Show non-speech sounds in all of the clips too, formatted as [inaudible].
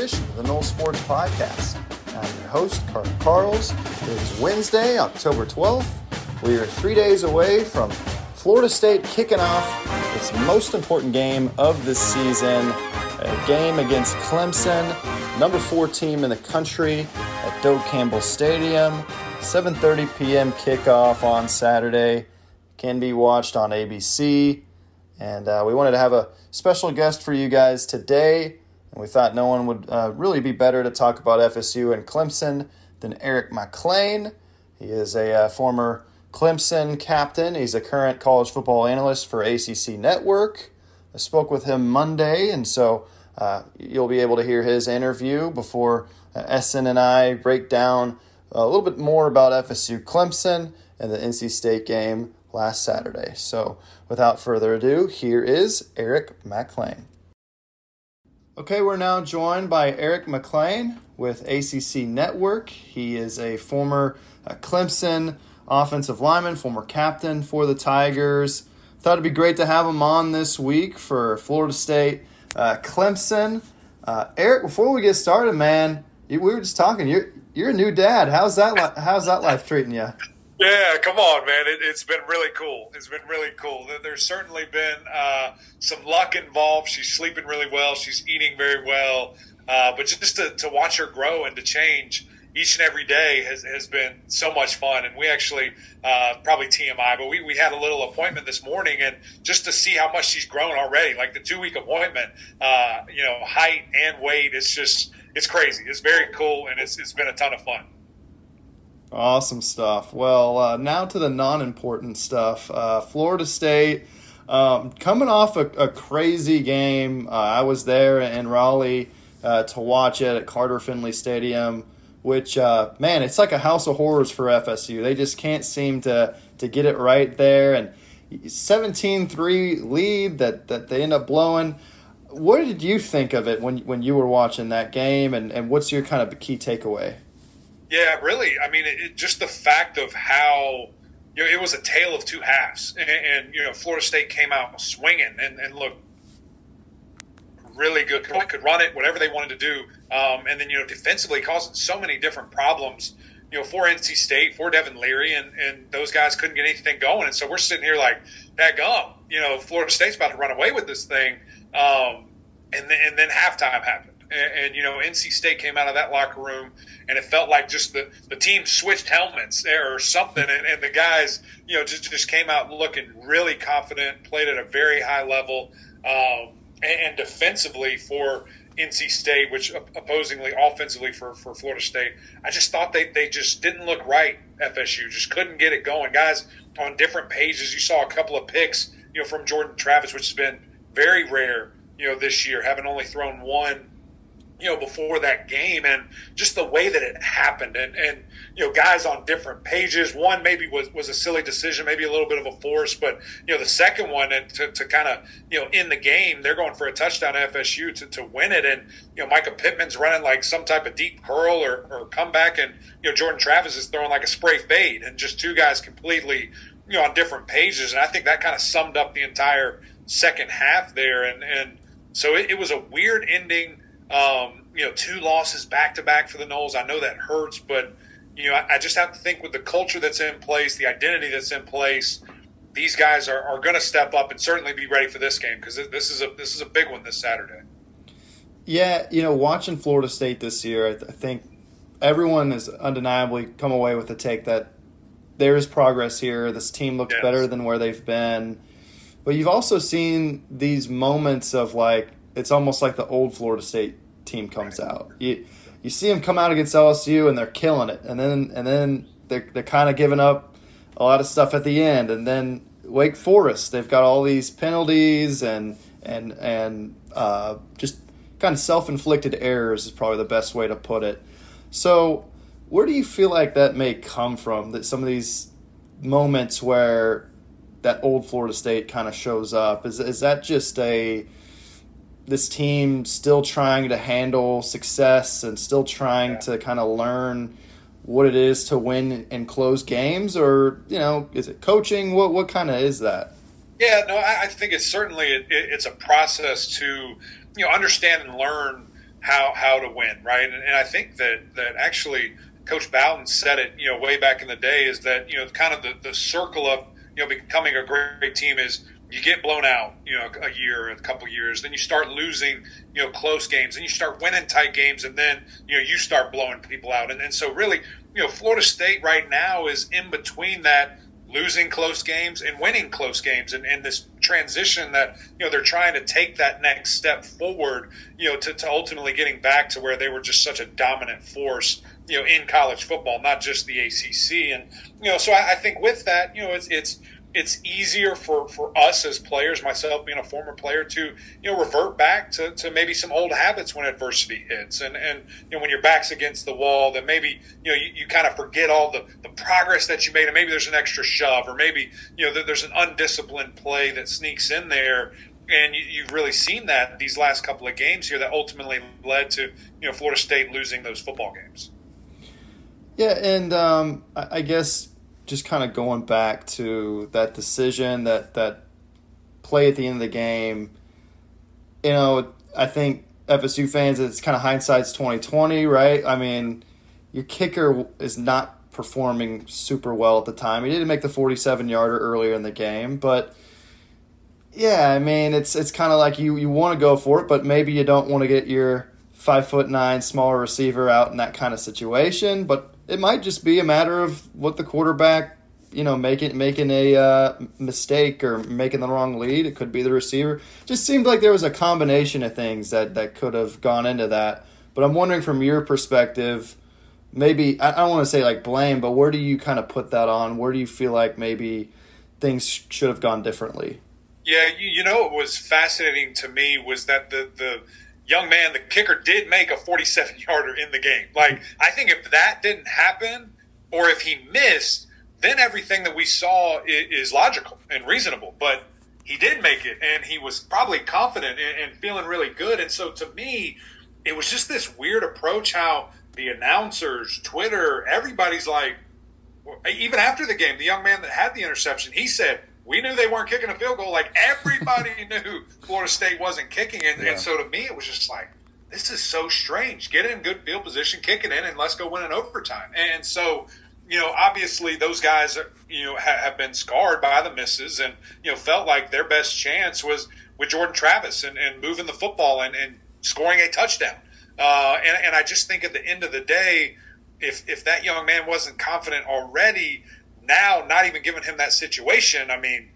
edition of the Noles Sports Podcast. I'm your host, Carter Karels. It is Wednesday, October 12th. We are three days away from Florida State kicking off its most important game of the season, a game against Clemson, number four team in the country at Doak Campbell Stadium. 7:30 p.m. kickoff on Saturday. Can be watched on ABC. And uh, we wanted to have a special guest for you guys today. And we thought no one would uh, really be better to talk about FSU and Clemson than Eric Mac Lain. He is a uh, former Clemson captain. He's a current college football analyst for ACC Network. I spoke with him Monday, and so uh, you'll be able to hear his interview before uh, Ehsan and I break down a little bit more about FSU Clemson and the NC State game last Saturday. So, without further ado, here is Eric Mac Lain. Okay, we're now joined by Eric Mac Lain with ACC Network. He is a former uh, Clemson offensive lineman, former captain for the Tigers. Thought it'd be great to have him on this week for Florida State uh, Clemson. Uh, Eric, before we get started, man, we were just talking. You're you're a new dad. How's that? Li- how's that life treating you? Yeah, come on, man. It, has been really cool. It's been really cool. There's certainly been uh, some luck involved. She's sleeping really well. She's eating very well. Uh, but just to, to watch her grow and to change each and every day has, has been so much fun. And we actually, uh, probably TMI, but we, we had a little appointment this morning and just to see how much she's grown already, like the two week appointment, uh, you know, height and weight, it's just, it's crazy. It's very cool. And it's, it's been a ton of fun. Awesome stuff. Well, uh, now to the non important stuff. Uh, Florida State. Um, coming off a, a crazy game, uh, I was there in Raleigh uh, to watch it at Carter Finley Stadium, which, uh, man, it's like a house of horrors for FSU. They just can't seem to, to get it right there. And 17 3 lead that, that they end up blowing. What did you think of it when, when you were watching that game, and, and what's your kind of key takeaway? Yeah, really. I mean, it, just the fact of how you know it was a tale of two halves, and, and you know Florida State came out swinging and, and looked really good. Could, could run it, whatever they wanted to do, um, and then you know defensively causing so many different problems. You know, for NC State, for Devin Leary, and, and those guys couldn't get anything going, and so we're sitting here like, that gum. You know, Florida State's about to run away with this thing, um, and then and then halftime happened and, and, you know NC State came out of that locker room, and it felt like just the, the team switched helmets or something, and, and the guys you know just just came out looking really confident, played at a very high level, um, and, and, defensively for NC State, which opposingly offensively for, for Florida State, I just thought they they just didn't look right. FSU just couldn't get it going, guys. On different pages, you saw a couple of picks, you know, from Jordan Travis, which has been very rare, you know, this year, having only thrown one you know, before that game and just the way that it happened and, and, you know, guys on different pages. One maybe was, was a silly decision, maybe a little bit of a force, but, you know, the second one and to, to kind of, you know, in the game, they're going for a touchdown FSU to, to win it. And, you know, Mycah Pittman's running like some type of deep curl or, or comeback and, you know, Jordan Travis is throwing like a spray fade and just two guys completely, you know, on different pages. And I think that kind of summed up the entire second half there. And, and so it, it was a weird ending um, you know, two losses back to back for the Noles. I know that hurts, but you know, I, I, just have to think with the culture that's in place, the identity that's in place, these guys are, are going to step up and certainly be ready for this game because this is a this is a big one this Saturday. Yeah, you know, watching Florida State this year, I, th- I think everyone has undeniably come away with the take that there is progress here. This team looks yes. better than where they've been. But you've also seen these moments of like it's almost like the old Florida State team comes out. You you see them come out against LSU and they're killing it, and then and then they're they're kind of giving up a lot of stuff at the end, and then Wake Forest they've got all these penalties and and and uh, just kind of self inflicted errors is probably the best way to put it. So where do you feel like that may come from? That some of these moments where that old Florida State kind of shows up is is that just a this team still trying to handle success and still trying yeah. to kind of learn what it is to win and close games, or you know, is it coaching? What what kind of is that? Yeah, no, I, I think it's certainly it, it's a process to you know understand and learn how how to win, right? And, and I think that that actually Coach Bowden said it, you know, way back in the day, is that you know kind of the, the circle of you know becoming a great team is you get blown out, you know, a year, or a couple years, then you start losing, you know, close games, and you start winning tight games, and then you know you start blowing people out, and, and so really, you know, Florida State right now is in between that losing close games and winning close games and, and this transition that you know they're trying to take that next step forward you know to, to ultimately getting back to where they were just such a dominant force you know in college football not just the acc and you know so i, I think with that you know it's it's it's easier for, for us as players, myself being a former player, to you know revert back to, to maybe some old habits when adversity hits, and and you know when your back's against the wall, then maybe you know you, you kind of forget all the, the progress that you made, and maybe there's an extra shove, or maybe you know there's an undisciplined play that sneaks in there, and you, have really seen that these last couple of games here that ultimately led to you know Florida State losing those football games. Yeah, and um, I guess just kind of going back to that decision, that that play at the end of the game. You know, I think FSU fans, it's kind of hindsight's twenty twenty, right? I mean, your kicker is not performing super well at the time. He didn't make the forty seven yarder earlier in the game, but yeah, I mean, it's it's kind of like you you want to go for it, but maybe you don't want to get your five foot nine smaller receiver out in that kind of situation. But it might just be a matter of what the quarterback, you know, making making a uh, mistake or making the wrong lead. It could be the receiver. Just seemed like there was a combination of things that that could have gone into that. But I'm wondering from your perspective, maybe I don't want to say like blame, but where do you kind of put that on? Where do you feel like maybe things should have gone differently? Yeah, you, you know, what was fascinating to me was that the the young man, the kicker, did make a 47 yarder in the game. Like, I think if that didn't happen, or if he missed, then everything that we saw is, logical and reasonable. But he did make it, and he was probably confident and, feeling really good. And so to me, it was just this weird approach how the announcers, Twitter, everybody's like, even after the game, the young man that had the interception, he said, we knew they weren't kicking a field goal. Like everybody [laughs] knew Florida State wasn't kicking, and, yeah. and so to me, it was just like this is so strange. Get in good field position, kick it in, and let's go win in overtime. And so, you know, obviously those guys, you know, have been scarred by the misses, and you know, felt like their best chance was with Jordan Travis and, and moving the football and, and scoring a touchdown. Uh, and, and I just think at the end of the day, if if that young man wasn't confident already now, not even giving him that situation, I mean,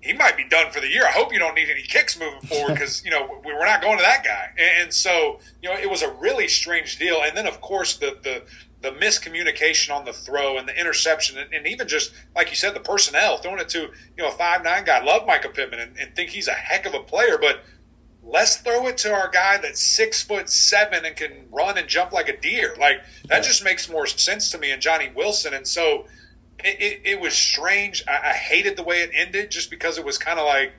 he might be done for the year. I hope you don't need any kicks moving forward because you know we're not going to that guy. And so you know it was a really strange deal. And then of course the the the miscommunication on the throw and the interception, and, and even just like you said, the personnel throwing it to you know a five nine guy. Love Michael Pittman and, and think he's a heck of a player, but let's throw it to our guy that's six foot seven and can run and jump like a deer. Like that just makes more sense to me. And Johnny Wilson, and so it, it, it was strange. I, I, hated the way it ended just because it was kind of like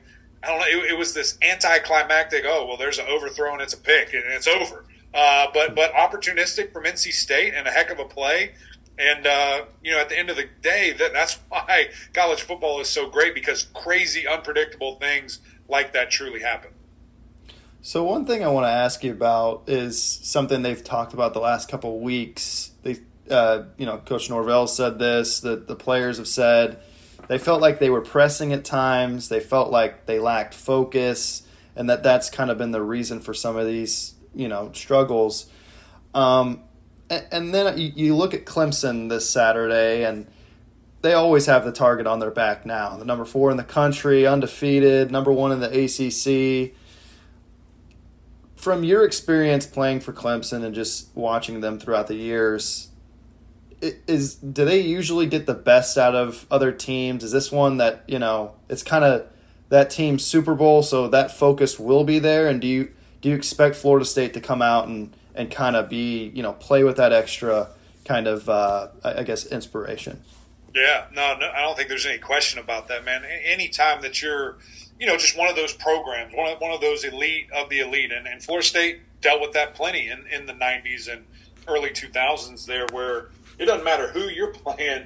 I don't know. It, it, was this anticlimactic. Oh well, there's an overthrow and it's a pick and it's over. Uh, but but opportunistic from NC State and a heck of a play. And uh, you know, at the end of the day, that, that's [laughs] why college football is so great because crazy, unpredictable things like that truly happen. So one thing I want to ask you about is something they've talked about the last couple of weeks. Uh, you know, Coach Norvell said this, that the players have said they felt like they were pressing at times, they felt like they lacked focus, and that that's kind of been the reason for some of these, you know, struggles. Um, and, and then you, you look at Clemson this Saturday, and they always have the target on their back now. The number four in the country, undefeated, number one in the ACC. From your experience playing for Clemson and just watching them throughout the years, is do they usually get the best out of other teams? Is this one that you know it's kind of that team's Super Bowl, so that focus will be there? And do you do you expect Florida State to come out and and kind of be you know play with that extra kind of uh, I guess inspiration? Yeah, no, no, I don't think there's any question about that, man. Anytime that you're, you know, just one of those programs, one of, one of those elite of the elite, and, and Florida State dealt with that plenty in, in the 90s and early 2000s there, where it doesn't matter who you're playing.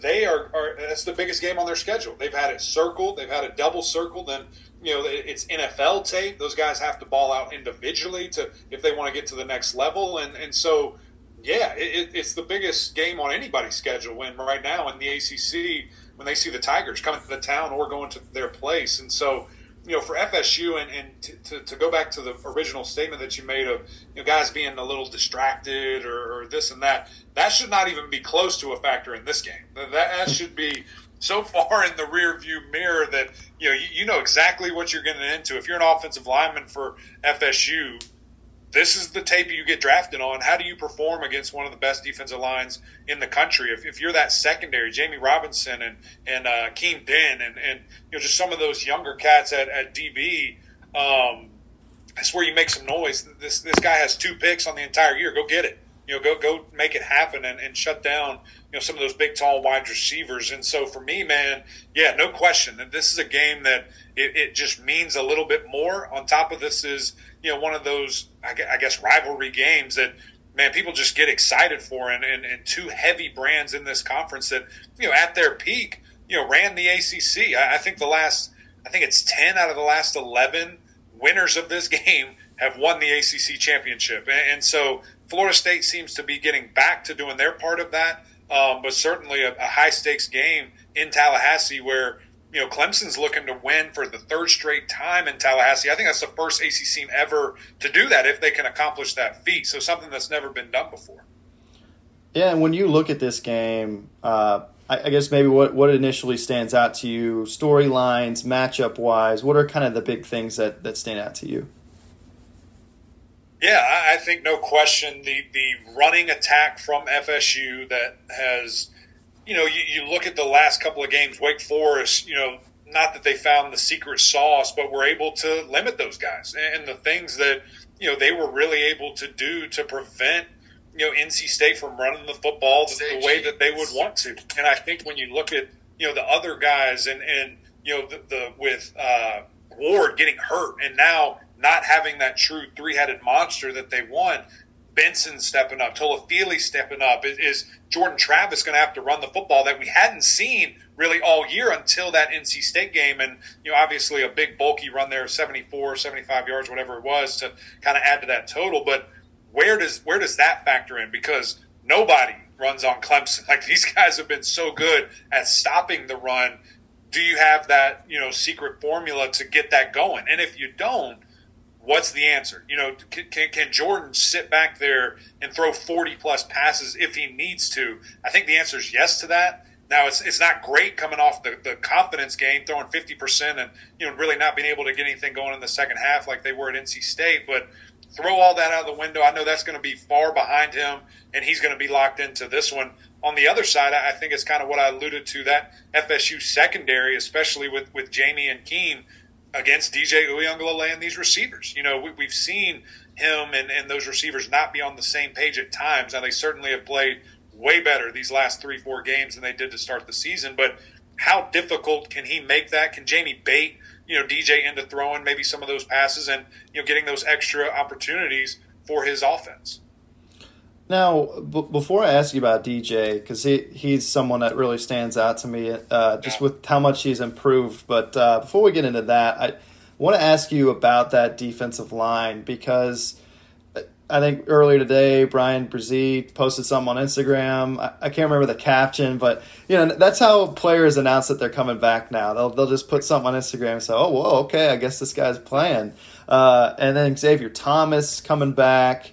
they are, are that's the biggest game on their schedule. They've had it circled, they've had it double circled, and you know it's NFL tape. Those guys have to ball out individually to if they want to get to the next level, and and so yeah, it, it's the biggest game on anybody's schedule. When right now in the ACC, when they see the Tigers coming to the town or going to their place, and so you know, for FSU and, and to, to, to, go back to the original statement that you made of you know, guys being a little distracted or, or, this and that, that should not even be close to a factor in this game. That, that should be so far in the rear view mirror that you know you, you know exactly what you're getting into. If you're an offensive lineman for FSU, this is the tape you get drafted on. How do you perform against one of the best defensive lines in the country? If, if you're that secondary, Jammie Robinson and and uh, Keem Dent and and you know just some of those younger cats at, at DB, um, that's where you make some noise. This this guy has two picks on the entire year. Go get it. You know, go go make it happen and, and shut down you know some of those big tall wide receivers. And so for me, man, yeah, no question that this is a game that it, it just means a little bit more. On top of this is you know one of those I guess rivalry games that man people just get excited for, and, and, and two heavy brands in this conference that you know at their peak you know ran the ACC. I, I think the last I think it's ten out of the last eleven winners of this [laughs] game have won the ACC championship, and, and so Florida State seems to be getting back to doing their part of that. Um, but certainly a, a high stakes game in Tallahassee where you know, Clemson's looking to win for the third straight time in Tallahassee. I think that's the first ACC team ever to do that if they can accomplish that feat. So something that's never been done before. Yeah, and when you look at this game, uh, I, I, guess maybe what what initially stands out to you, storylines, matchup wise, what are kind of the big things that that stand out to you? Yeah, I, I think no question the the running attack from FSU that has you know, you, you look at the last couple of games, Wake Forest, you know, not that they found the secret sauce, but were able to limit those guys and the things that, you know, they were really able to do to prevent, you know, NC State from running the football the, the way that they would want to. And I think when you look at, you know, the other guys and, and you know, the, the with uh, Ward getting hurt and now not having that true three headed monster that they want, Benson stepping up, Toafili stepping up. Is, is Jordan Travis going to have to run the football that we hadn't seen really all year until that NC State game? And, you know, obviously a big bulky run there, 74, 75 yards, whatever it was, to kind of add to that total. But where does where does that factor in? Because nobody runs on Clemson. [laughs] Like these guys have been so good at stopping the run. Do you have that, you know, secret formula to get that going? And if you don't, what's the answer? You know, can, can, Jordan sit back there and throw 40 plus passes if he needs to? I think the answer is yes to that. Now it's it's not great coming off the, the confidence game, throwing 50% and you know really not being able to get anything going in the second half like they were at NC State. But throw all that out the window. I know that's going to be far behind him, and he's going to be locked into this one. On the other side, I think it's kind of what I alluded to that FSU secondary, especially with with Jammie and Keem against DJ Uiagalelei and these receivers. You know, we, have seen him and, and those receivers not be on the same page at times. Now, they certainly have played way better these last three, four games than they did to start the season. But how difficult can he make that? Can Jammie bait, you know, DJ into throwing maybe some of those passes and, you know, getting those extra opportunities for his offense? Now, b- before I ask you about DJ, because he, he's someone that really stands out to me, uh, just with how much he's improved. But uh, before we get into that, I want to ask you about that defensive line because I think earlier today, Bryan Bresee posted something on Instagram. I, I, can't remember the caption, but you know that's how players announce that they're coming back now. They'll they'll just put something on Instagram and say, "Oh, whoa, okay, I guess this guy's playing." Uh, and then Xavier Thomas coming back.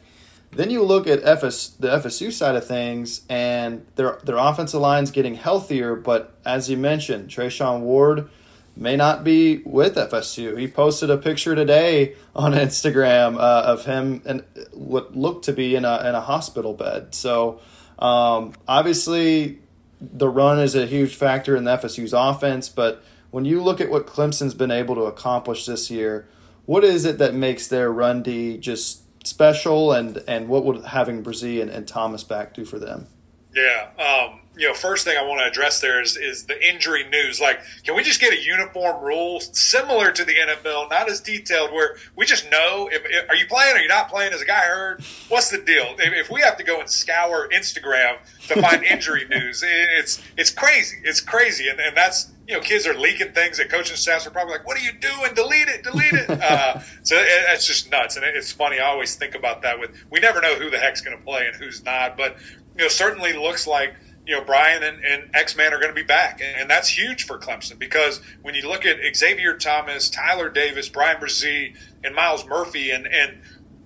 Then you look at FS, the FSU side of things, and their their offensive line's getting healthier. But as you mentioned, Treshaun Ward may not be with FSU. He posted a picture today [laughs] on Instagram uh, of him and what looked to be in a in a hospital bed. So um, obviously, the run is a huge factor in the FSU's offense. But when you look at what Clemson's been able to accomplish this year, what is it that makes their run D just special, and and what would having Bresee and, and Thomas back do for them? Yeah, um, you know, first thing I want to address there is is the injury news. Like, can we just get a uniform rule similar to the NFL, not as detailed, where we just know if, if are you playing, are you're not playing? Is a guy hurt? What's the deal? If, if we have to go and scour Instagram to find [laughs] injury news, it's it's crazy. It's crazy, and, and that's you know, kids are leaking things that coaching staffs are probably like, "What are you doing? Delete it, delete it." Uh, so it's just nuts, and it, it's funny. I always think about that. With we never know who the heck's going to play and who's not, but you know, certainly looks like you know, Bryan and, and X Man are going to be back. And, and, that's huge for Clemson because when you look at Xavier Thomas, Tyler Davis, Bryan Bresee, and Myles Murphy and, and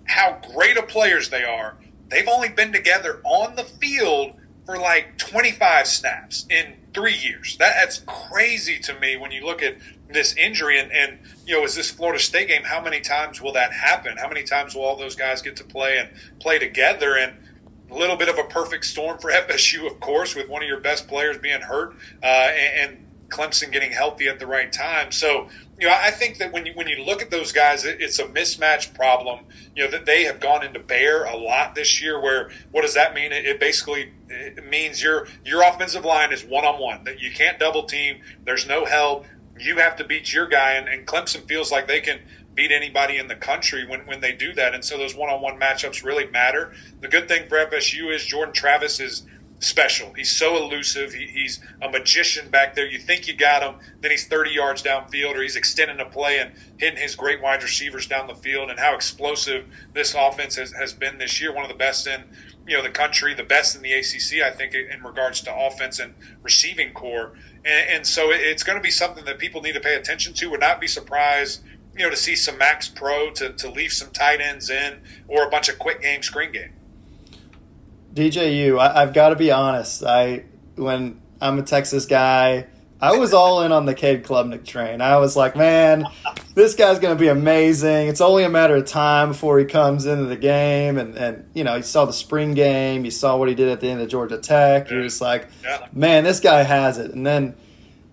how great of players they are, they've only been together on the field for like 25 snaps in three years. That, that's crazy to me when you look at this injury. And, and, you know, is this Florida State game? How many times will that happen? How many times will all those guys get to play and play together? And, a little bit of a perfect storm for [laughs] FSU, of course, with one of your best players being hurt uh, and, and, Clemson getting healthy at the right time. So, you know, I think that when you when you look at those guys, it, it's a mismatch problem. You know that they have gone into bear a lot this year. Where what does that mean? It, it basically it means your your offensive line is one on one. That you can't double team. There's no help. You have to beat your guy, and, and Clemson feels like they can beat anybody in the country when, when they do that. And so those one on one matchups really matter. The good thing for FSU is Jordan Travis is special. He's so elusive. He, he's a magician back there. You think you got him, then he's 30 yards downfield, or he's extending a play and hitting his great wide receivers down the field. And how explosive this offense has, has been this year, one of the best in you know the country, the best in the ACC, I think, in regards to offense and receiving core. And, and so it's going to be something that people need to pay attention to. Would not be surprised you know, to see some Max Pro, to, to leave some tight ends in, or a bunch of quick game screen game. DJU, I, I've got to be honest. I when I'm a Texas guy, I was all in on the Cade Klubnik train. I was like, man, this guy's going to be amazing. It's only a matter of time before he comes into the game. And, and you know, you saw the spring game, you saw what he did at the end of Georgia Tech. You're just like, man, this guy has it. And then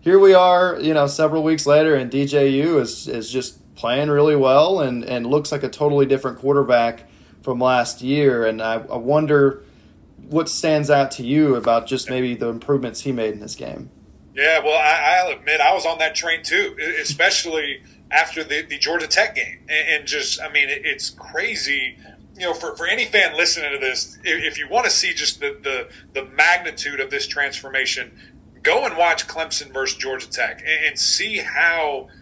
here we are, you know, several weeks later, and DJU is, is just playing really well and, and looks like a totally different quarterback from last year. And I, I wonder what stands out to you about just maybe the improvements he made in this game. Yeah, well, I, will admit I was on that train too, especially after the, the Georgia Tech game. And, and just, I mean, it, it's crazy. You know, for, for any fan listening to this, if, you want to see just the, the, the magnitude of this transformation, go and watch Clemson versus Georgia Tech and, and see how –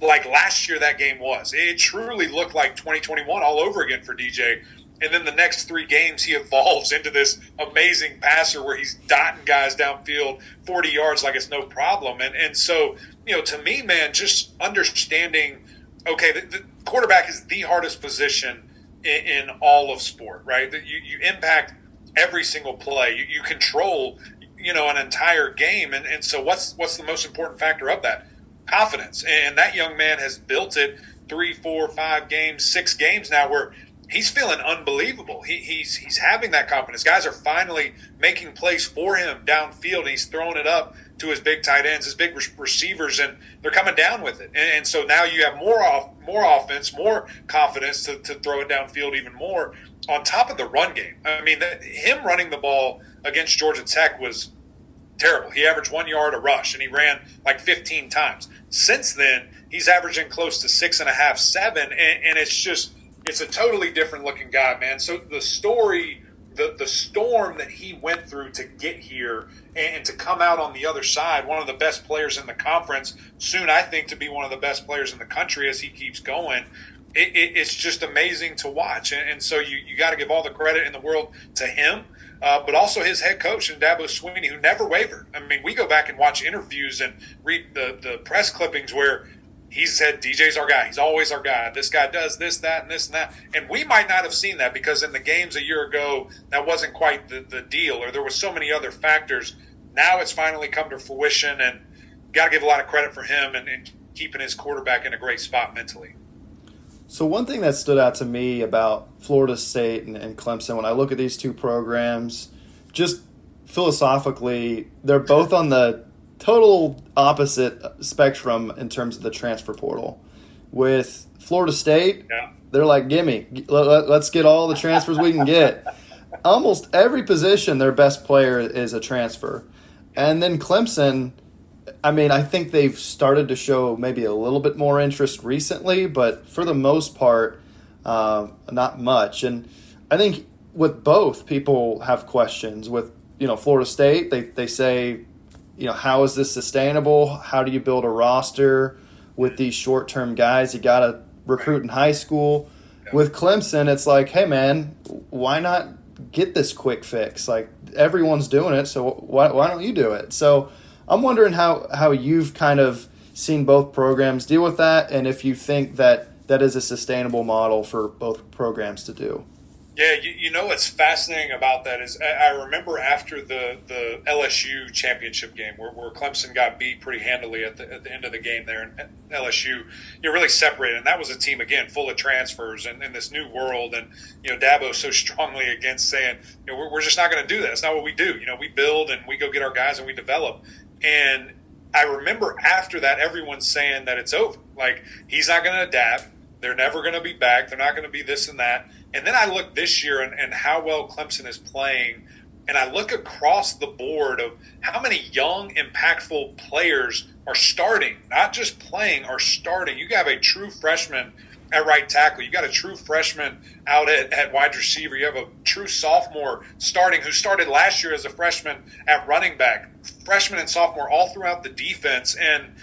like last year that game was. It truly looked like 2021 all over again for DJ. And then the next three games, he evolves into this amazing passer where he's dotting guys downfield 40 yards like it's no problem. And and so, you know, to me, man, just understanding, okay, the, the quarterback is the hardest position in, in all of sport, right? That you, you impact every single play. You, you control, you know, an entire game. And, and so what's what's the most important factor of that? confidence. And that young man has built it three, four, five games, six games now where he's feeling unbelievable. He, he's he's having that confidence. Guys are finally making plays for him downfield. He's throwing it up to his big tight ends, his big re- receivers, and they're coming down with it. And, and, so now you have more off, more offense, more confidence to, to throw it downfield even more. On top of the run game, I mean, the, him running the ball against Georgia Tech was terrible. He averaged one yard a rush, and he ran like 15 times. Since then, he's averaging close to six and a half, seven, and, and it's just it's a totally different looking guy, man. So the story, the the storm that he went through to get here and, and to come out on the other side, one of the best players in the conference, soon I think to be one of the best players in the country as he keeps going. It, it, it's just amazing to watch, and, and so you you got to give all the credit in the world to him uh, but also his head coach and Dabo Swinney, who never wavered. I mean, we go back and watch interviews and read the, the press clippings where he said DJ's our guy. He's always our guy. This guy does this, that, and this and that. And we might not have seen that because in the games a year ago, that wasn't quite the, the deal, or there was so many other factors. Now it's finally come to fruition, and got to give a lot of credit for him and, and keeping his quarterback in a great spot mentally. So one thing that stood out to me about Florida State and, and, Clemson when I look at these two programs, just philosophically, they're both on the total opposite spectrum in terms of the transfer portal. With Florida State, yeah. they're like, "Gimme, let, us get all the transfers we can get." [laughs] almost every position, their best player is a transfer. And then Clemson, I mean, I think they've started to show maybe a little bit more interest recently, but for the most part, uh, not much. And I think with both, people have questions. With you know Florida State, they they say, you know, how is this sustainable? How do you build a roster with these short term guys? You got to recruit in high school. With Clemson, it's like, hey man, why not get this quick fix? Like everyone's doing it, so why why don't you do it? So I'm wondering how how you've kind of seen both programs deal with that, and if you think that that is a sustainable model for both programs to do. Yeah, you, you know what's fascinating about that is I, I remember after the, the LSU championship game where, where Clemson got beat pretty handily at the, at the end of the game there, and LSU you're really separated, and that was a team again full of transfers and in this new world, and you know Dabo so [laughs] strongly against saying you know we're, we're just not going to do that. It's not what we do. You know we build and we go get our guys and we develop, and I remember after that everyone saying that it's over. Like he's not going to adapt. They're never going to be back. They're not going to be this and that and then I look this year and, and how well Clemson is playing, and I look across the board of how many young, impactful players are starting, not just playing, are starting. You have a true freshman at right tackle. You got a true freshman out at, at wide receiver. You have a true sophomore starting who started last year as a freshman at running back. Freshman and sophomore all throughout the defense. And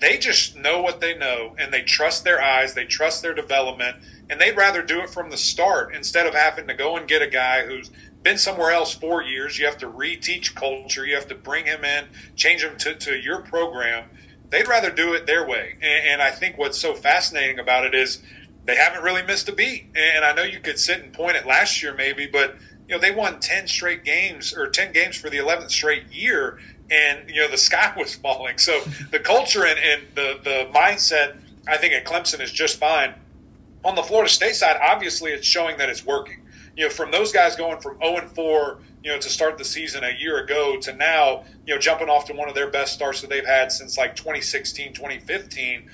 they just know what they know and they trust their eyes, they trust their development, and they'd rather do it from the start instead of having to go and get a guy who's been somewhere else four years. You have to reteach culture, you have to bring him in, change him to, to your program. They'd rather do it their way. And, and I think what's so fascinating about it is they haven't really missed a beat. And I know you could sit and point at last year maybe, but you know they won 10 straight games or 10 games for the 11th straight year and you know the sky [laughs] was falling. So the culture and, and the the mindset, I think at Clemson is just fine. On the Florida State side, obviously it's showing that it's working. You know, from those guys going from 0 and 4, you know, to start the season a year ago to now, you know, jumping off to one of their best starts that they've had since like 2016, 2015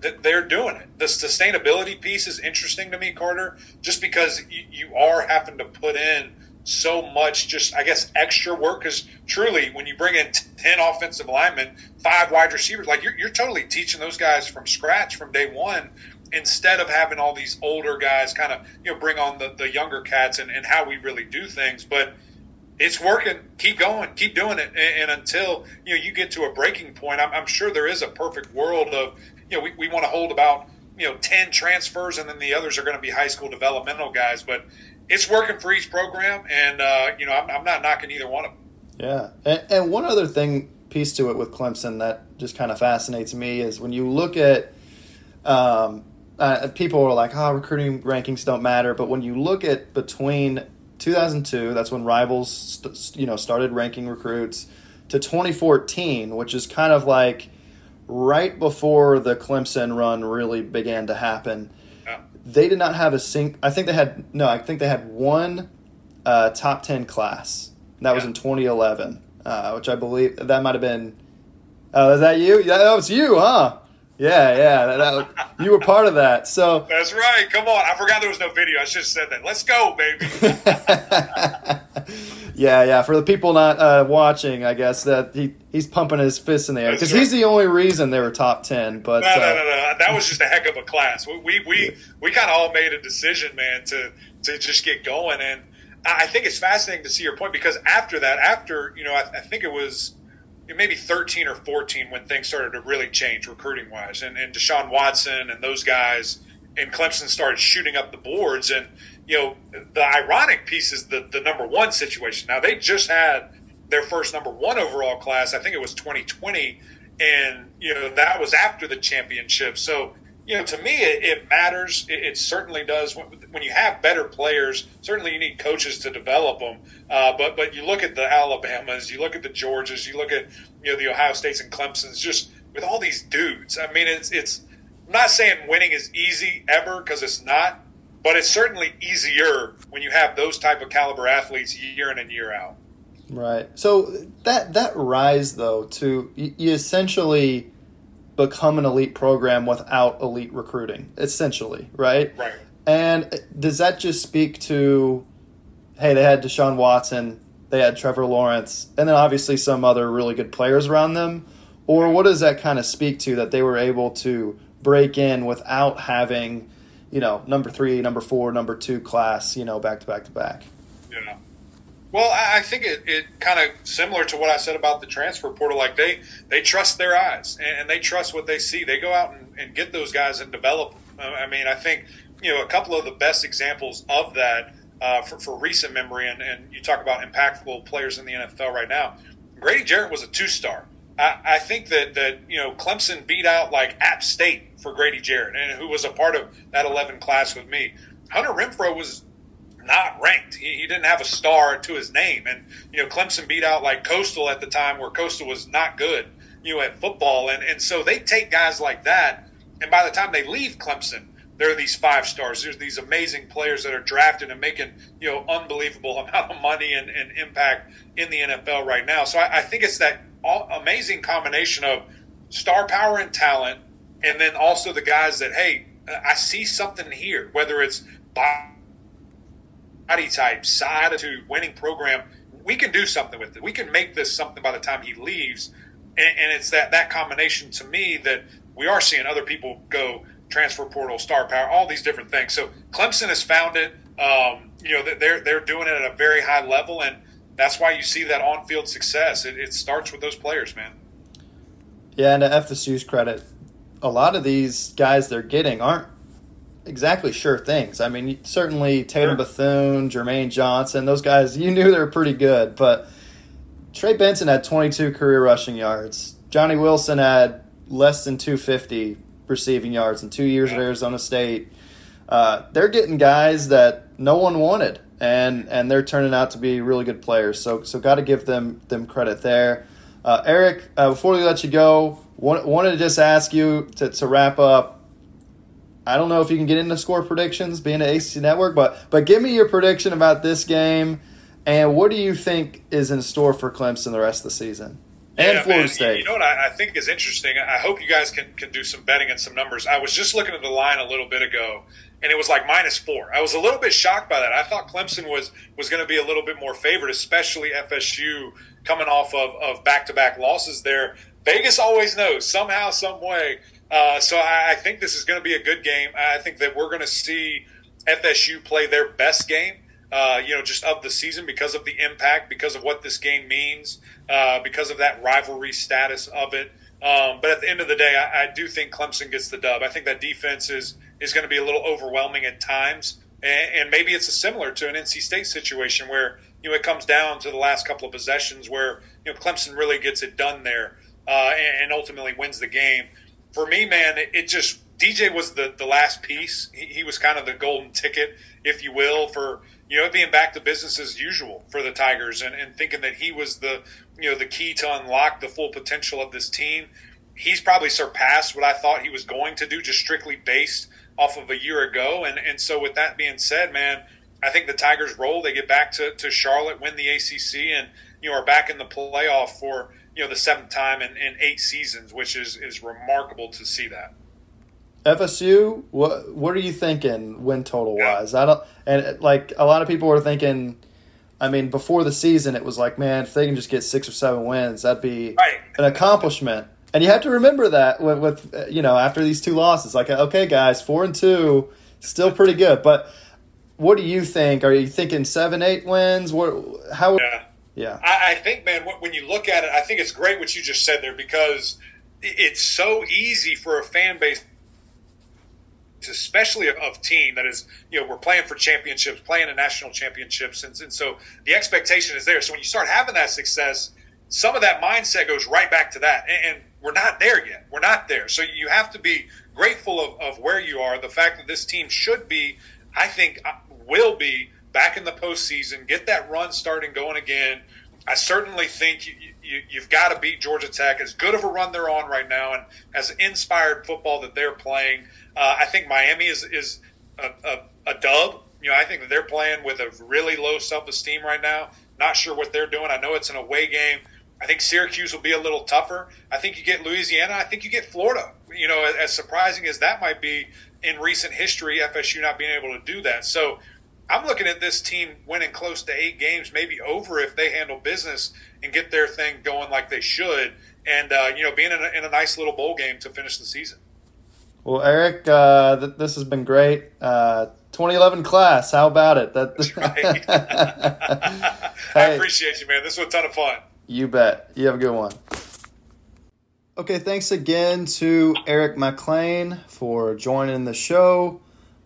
that they're doing it. The sustainability piece is interesting to me, Carter, just because you, you are having to put in so much just I guess extra work because truly when you bring in ten offensive linemen, five wide receivers, like you're, you're totally teaching those guys from scratch from day one instead of having all these older guys kind of you know bring on the, the younger cats and, and how we really do things. But it's working. Keep going. Keep doing it. And, and until you know you get to a breaking point I'm, I'm sure there is a perfect world of you know we, we want to hold about you know 10 transfers and then the others are going to be high school developmental guys. But it's working for each program, and uh, you know I'm, I'm, not knocking either one of them. Yeah, and, and one other thing piece to it with Clemson that just kind of fascinates me is when you look at um, uh, people are like, oh, recruiting rankings don't matter, but when you look at between 2002, that's when Rivals st- you know started ranking recruits, to 2014, which is kind of like right before the Clemson run really began to happen they did not have a sing. I think they had no. I think they had one uh, top ten class. That yeah. was in 2011, uh, which I believe that might have been. Oh, is that you? Yeah, that was you, huh? Yeah, yeah. That, that, you were part of that. So that's right. Come on, I forgot there was no video. I should have said that. Let's go, baby. [laughs] yeah, yeah. For the people not uh, watching, I guess that he he's pumping his fists in the air because right. he's the only reason they were top ten. But no, no, uh, no, no, That was just a heck of a class. We we we, we kind of all made a decision, man, to to just get going. And I think it's fascinating to see your point because after that, after you know, I, I think it was maybe 13 or 14 when things started to really change recruiting wise, and, and Deshaun Watson and those guys and Clemson started shooting up the boards and you know, the ironic piece is the, the number one situation. Now, they just had their first number one overall class. I think it was 2020. And, you know, that was after the championship. So, you know, to me, it, it matters. It, it, certainly does. When, when, you have better players, certainly you need coaches to develop them. Uh, but but you look at the Alabamas, you look at the Georgias, you look at you know the Ohio States and Clemson's. Just with all these dudes, I mean, it's it's. I'm not saying winning is easy ever because it's not but it's certainly easier when you have those type of caliber athletes year in and year out. Right. So that that rise though to you essentially become an elite program without elite recruiting, essentially, right? Right. And does that just speak to hey, they had Deshaun Watson, they had Trevor Lawrence, and then obviously some other really good players around them? Or what does that kind of speak to that they were able to break in without having, you know, number three, number four, number two class, you know, back to back to back? Yeah. Well, I think it, it kind of similar to what I said about the transfer portal. Like they they trust their eyes and, they trust what they see. They go out and, and get those guys and develop. Them. I mean, I think you know a couple of the best examples of that uh, for, for recent memory, and, and you talk about impactful players in the NFL right now. Grady Jarrett was a two star. I, I, think that that you know Clemson beat out like App State for Grady Jarrett, and who was a part of that 11 class with me. Hunter Renfrow was not ranked. He, he, didn't have a star to his name, and you know Clemson beat out like Coastal at the time, where Coastal was not good, you know, at football, and and so they take guys like that, and by the time they leave Clemson, there are these five stars. There's these amazing players that are drafted and making you know unbelievable [laughs] amount of money and, and impact in the NFL right now. So I, I think it's that amazing combination of star power and talent, and then also the guys that hey, I see something here, whether it's body type, side to winning program. We can do something with it. We can make this something by the time he leaves, and, and it's that that combination to me that we are seeing other people go transfer portal, star power, all these different things. So Clemson has found it. Um, you know, they're they're doing it at a very high level, and that's why you see that on-field success. It, it starts with those players, man. Yeah, and to FSU's credit, a lot of these guys they're getting aren't exactly sure things. I mean, certainly Tatum sure. Bethune, Jermaine Johnson, those guys, you knew they were pretty good. But Trey Benson had 22 career rushing yards. Johnny Wilson had less than 250 receiving yards in two years at Arizona State. Uh, they're getting guys that no one wanted, and and they're turning out to be really good players. So so got to give them them credit there. Uh, Eric, uh, before we let you go, want, wanted to just ask you to, to wrap up. I don't know if you can get into score predictions being an ACC network, but but give me your prediction about this game, and what do you think is in store for Clemson the rest of the season? and yeah, Florida man, State. You know what I, I, think is interesting? I hope you guys can, can do some betting and some numbers. I was just looking at the line a little bit ago, and it was like minus four. I was a little bit shocked by that. I thought Clemson was was going to be a little bit more favored, especially FSU coming off of, of back-to-back losses there. Vegas always knows somehow, some way. Uh, so I, I think this is going to be a good game. I think that we're going to see FSU play their best game uh, you know, just of the season because of the impact, because of what this game means, uh, because of that rivalry status of it. Um, but at the end of the day, I, I, do think Clemson gets the dub. I think that defense is is going to be a little overwhelming at times, and, and maybe it's similar to an NC State situation where you know it comes down to the last couple of possessions where you know Clemson really gets it done there uh, and, and, ultimately wins the game. For me, man, it, just DJ was the the last piece. He, he was kind of the golden ticket, if you will, for you know, being back to business as usual for the Tigers and, and thinking that he was the, you know, the key to unlock the full potential of this team. He's probably surpassed what I thought he was going to do, just strictly based off of a year ago. And and so with that being said, man, I think the Tigers roll. They get back to, to Charlotte, win the ACC, and you know are back in the playoff for you know the seventh time in, in eight seasons, which is is remarkable to see that. FSU, what what are you thinking win total wise? I don't and like a lot of people were thinking. I mean, before the season, it was like, man, if they can just get six or seven wins, that'd be right. an accomplishment. And you have to remember that with, with, you know after these two losses, like okay, guys, four and two, still pretty good. But what do you think? Are you thinking seven, eight wins? What? How? Yeah, yeah. I, I think, man, when you look at it, I think it's great what you just said there because it's so easy for a fan base especially of, team that is, you know, we're playing for championships, playing a national championships. And, and so the expectation is there. So when you start having that success, some of that mindset goes right back to that. And, and we're not there yet. We're not there. So you have to be grateful of, of where you are. The fact that this team should be, I think, uh, will be back in the postseason, get that run starting going again. I certainly think you, you, have got to beat Georgia Tech. As good of a run they're on right now, and as inspired football that they're playing, uh, I think Miami is is a, a, a, dub. You know, I think that they're playing with a really low self esteem right now. Not sure what they're doing. I know it's an away game. I think Syracuse will be a little tougher. I think you get Louisiana. I think you get Florida. You know, as surprising as that might be in recent history, FSU not being able to do that. So I'm looking at this team winning close to eight games, maybe over if they handle business and get their thing going like they should, and uh, you know, being in a, in a, nice little bowl game to finish the season. Well, Eric, uh, th- this has been great. Uh, 2011 class, how about it? That- That's right. [laughs] [laughs] I appreciate you, man. This was a ton of fun. You bet. You have a good one. Okay, thanks again to Eric Mac Lain for joining the show.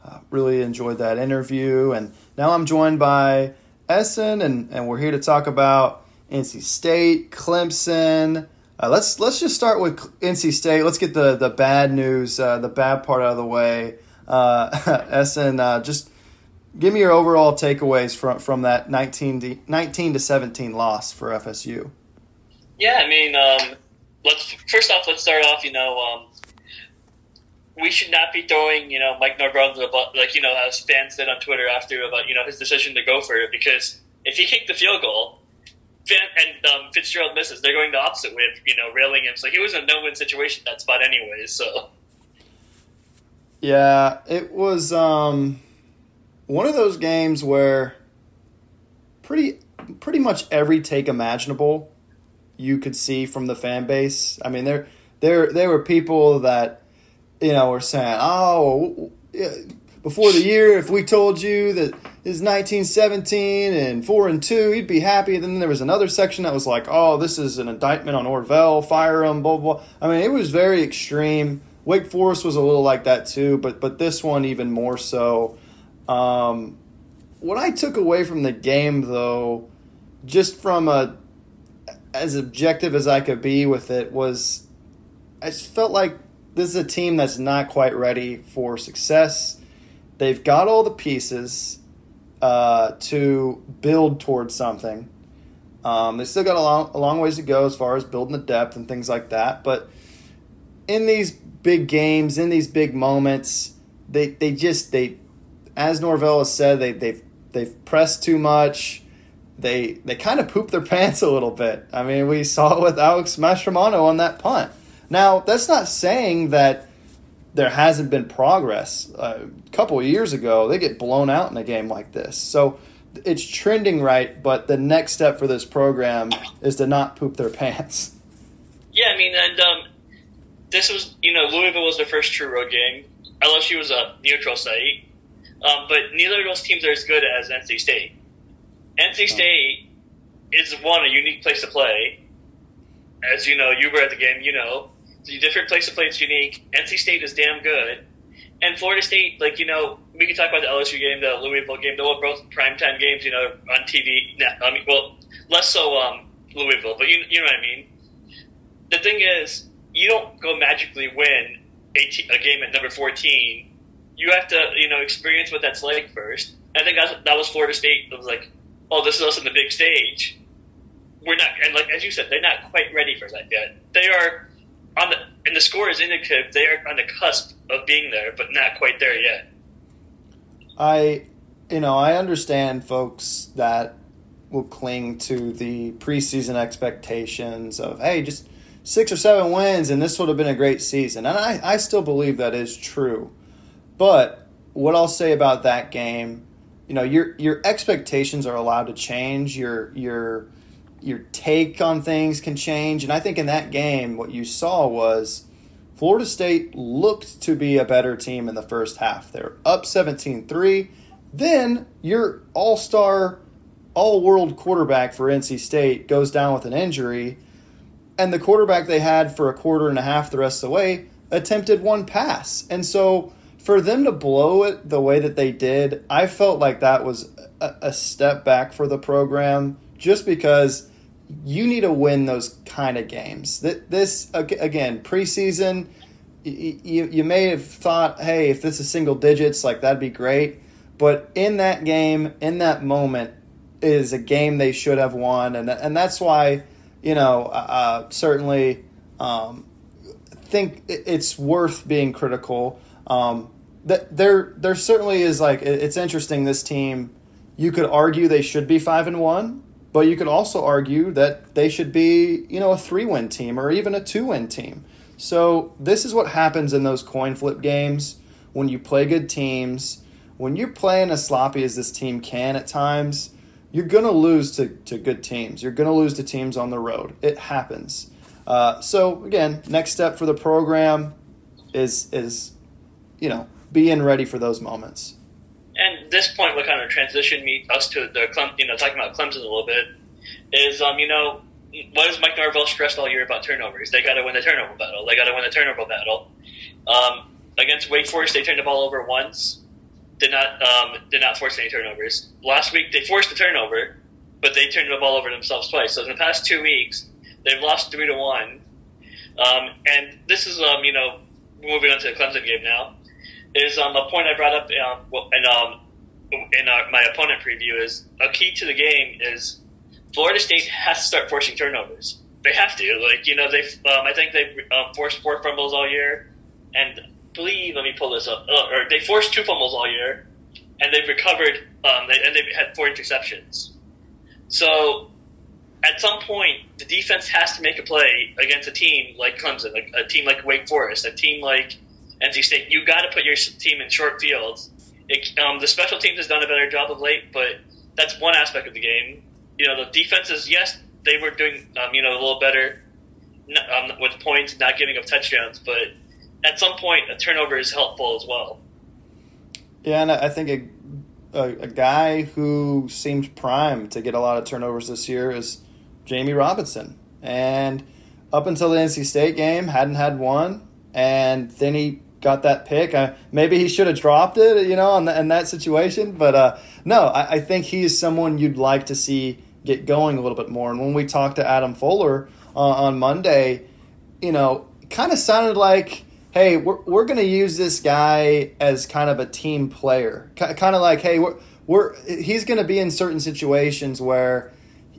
Uh, really enjoyed that interview. And now I'm joined by Ehsan, and, and we're here to talk about NC State, Clemson. Uh, let's let's just start with NC State. Let's get the the bad news, uh, the bad part out of the way. Uh, [laughs] Ehsan, uh, just give me your overall takeaways from from that 19 to, 19 to 17 loss for FSU. Yeah, I mean, um, let's first off, let's start off. You know, um, we should not be throwing you know Mike Norvell the like you know as fans did on Twitter after about you know his decision to go for it because if he kicked the field goal and um, Fitzgerald misses, they're going the opposite way of you know railing him. So he was in a no-win situation that spot anyway, So yeah, it was um, one of those games where pretty pretty much every take imaginable you could see from the fan base. I mean, there there there were people that you know were saying, "Oh, before the year, if we told you that that is 1917 and four and two, you'd be happy." And then there was another section that was like, "Oh, this is an indictment on Norvell, fire him." Blah blah. I mean, it was very extreme. Wake Forest was a little like that too, but but this one even more so. Um, what I took away from the game, though, just from a as objective as I could be with it was I just felt like this is a team that's not quite ready for success. They've got all the pieces uh, to build towards something. Um, they still got a long, a long ways to go as far as building the depth and things like that. But in these big games, in these big moments, they, they just they, as Norvell has said, they they've they've pressed too much they they kind of poop their [laughs] pants a little bit. I mean, we saw it with Alex Mastromanno on that punt. Now, that's not saying that there hasn't been progress. Uh, a couple of years ago, they get blown out in a game like this. So it's trending right, but the next step for this program is to not poop their [laughs] pants. Yeah, I mean, and um, this was, you know, Louisville was their first true road game. LSU was a neutral site. Um, but neither of those teams are as good as NC State. NC State is one a unique place to play. As you know, you were at the game. You know, a different place to play. It's unique. NC State is damn good, and Florida State, like you know, we can talk about the LSU game, the Louisville game. They were both primetime games. You know, on TV. I mean, well, less so um, Louisville, but you you know what I mean. The thing is, you don't go magically win a, t- a game at number fourteen. You have to, you know, experience what that's like first. I think that, that was Florida State. It was like oh, this is us on the big stage. We're not, and like as you said, they're not quite ready for that yet. They are on the, and the score is indicative they are on the cusp of being there, but not quite there yet. I, you know, I understand folks that will cling to the preseason expectations of, hey, just six or seven wins and this would have been a great season. And I, I still believe that is true. But what I'll say about that game you know your your expectations are allowed to change your your your take on things can change. And i think in that game what you saw was florida state looked to be a better team in the first half. They're up 17-3 then your all-star all-world quarterback for nc state goes down with an injury and the quarterback they had for a quarter and a half the rest of the way attempted one pass. And so for them to blow it the way that they did, I felt like that was a, a step back for the program just because you need to win those kind of games. This, again, preseason, you, you may have thought, hey, if this is single digits, like that'd be great. But in that game, in that moment, is a game they should have won. And, and that's why, you know, uh, uh certainly um, think it's worth being critical. Um, that there there certainly is like it's interesting this team you could argue they should be 5 and 1 but you could also argue that they should be you know a 3 win team or even a 2 win team so this is what happens in those coin flip games when you play good teams when you're playing as sloppy as this team can at times, you're going to lose to, to good teams. You're going to lose to teams on the road. It happens. Uh, so again, next step for the program is is you know being ready for those moments. And this point will kind of transition me us to the Clem, you know talking about Clemson a little bit is um you know what has Mike Norvell stressed all year about turnovers? They got to win the turnover battle. They got to win the turnover battle. Um, against Wake Forest, they turned the ball over once. Did not um, did not force any turnovers. Last week they forced a turnover, but they turned the ball over themselves twice. So in the past two weeks, they've lost three to one. Um, and this is um, you know moving on to the Clemson game now is um, a point I brought up um, in, um, in our, my opponent preview is a key to the game is Florida State has to start forcing turnovers. They have to. Like you know, they um, I think they've um, forced four fumbles all year, and believe let me pull this up. Uh, or they forced two fumbles all year, and they've recovered. Um, they, and they've had four interceptions. So at some point, the defense has to make a play against a team like Clemson, like a team like Wake Forest, a team like NC State. You got to put your team in short fields. It, um, the special teams has done a better job of late, but that's one aspect of the game. You know, the defenses, yes, they were doing um, you know a little better um, with points, not giving up touchdowns, but at some point, a turnover is helpful as well. Yeah, and I think a, a, guy who seemed primed to get a lot of turnovers this year is Jammie Robinson. And up until the NC State game, hadn't had one. And then he got that pick. Maybe he should have dropped it, you know, in, the, in that situation. But uh, no, I, I, think he is someone you'd like to see get going a little bit more. And when we talked to Adam Fuller uh, on Monday, you know, kind of sounded like, hey, we're, we're going to use this guy as kind of a team player. Kind of like, hey, we're, we're he's going to be in certain situations where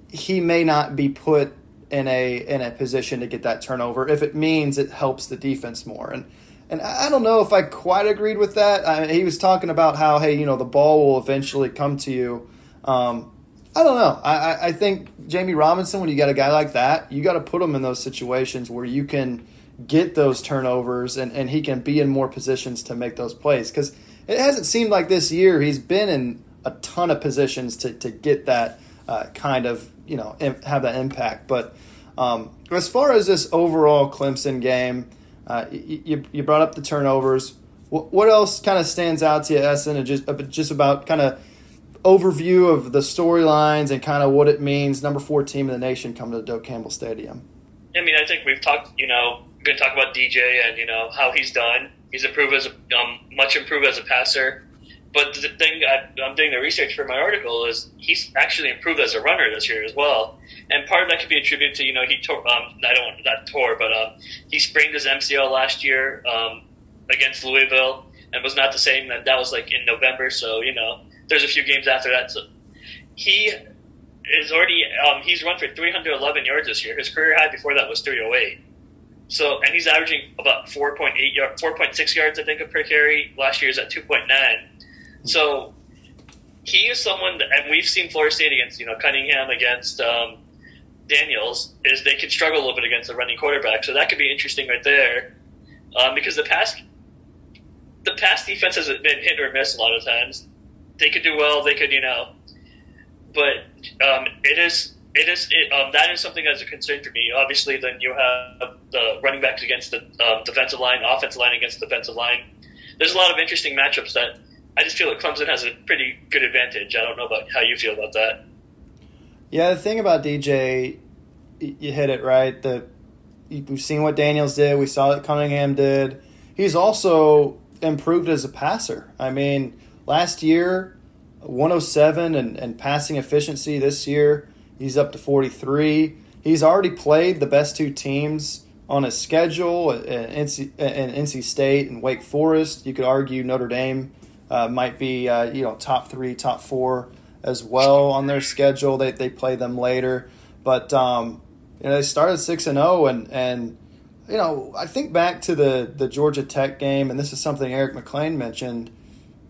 he may not be put in a in a position to get that turnover if it means it helps the defense more. And and I don't know if I quite agreed with that. I mean, he was talking about how hey, you know, the ball will eventually come to you. Um, I don't know. I, I think Jammie Robinson, when you got a guy like that, you got to put him in those situations where you can get those turnovers and, and he can be in more positions to make those plays. Because it hasn't seemed like this year he's been in a ton of positions to, to get that uh, kind of you know have that impact. But um, as far as this overall Clemson game, uh, you, you brought up the turnovers. What, what else kind of stands out to you, Ehsan, just just about kind of overview of the storylines and kind of what it means? Number four team in the nation coming to Doak Campbell Stadium. I mean, I think we've talked. You know, going to talk about DJ and you know how he's done. He's improved as a, um, much improved as a passer. But the thing I, am doing the research for my article is he's actually improved as a runner this year as well, and part of that could be attributed to you know he tore um, I don't want that tore, but um, he sprained his MCL last year um, against Louisville and was not the same. That that was like in November, so you know there's a few games after that. So he is already um, he's run for 311 yards this year. His career high before that was 308. So and he's averaging about 4.8 yard, 4.6 yards I think per carry. Last year is at 2.9. So he is someone, that, and we've seen Florida State against you know Cunningham against um, Daniels, is they can struggle a little bit against the running quarterback. So that could be interesting right there, um, because the past the past defense has been hit or miss a lot of times. They could do well, they could you know, but um, it is it is it, um, that is something that's a concern for me. Obviously, then you have the running backs against the um, defensive line, offensive line against the defensive line. There's a lot of interesting matchups that I just feel like Clemson has a pretty good advantage. I don't know about how you feel about that. Yeah, the thing about DJ, you hit it right. The we've seen what Daniels did. We saw what Cunningham did. He's also improved as a passer. I mean, last year, 107 and, and passing efficiency. This year, he's up to 43. He's already played the best two teams on his schedule in NC, in NC State and Wake Forest. You could argue Notre Dame uh, might be uh, you know top three, top four as well on their schedule. They they play them later, but um, you know they started six and zero, oh and and you know I think back to the the Georgia Tech game, and this is something Eric Mac Lain mentioned.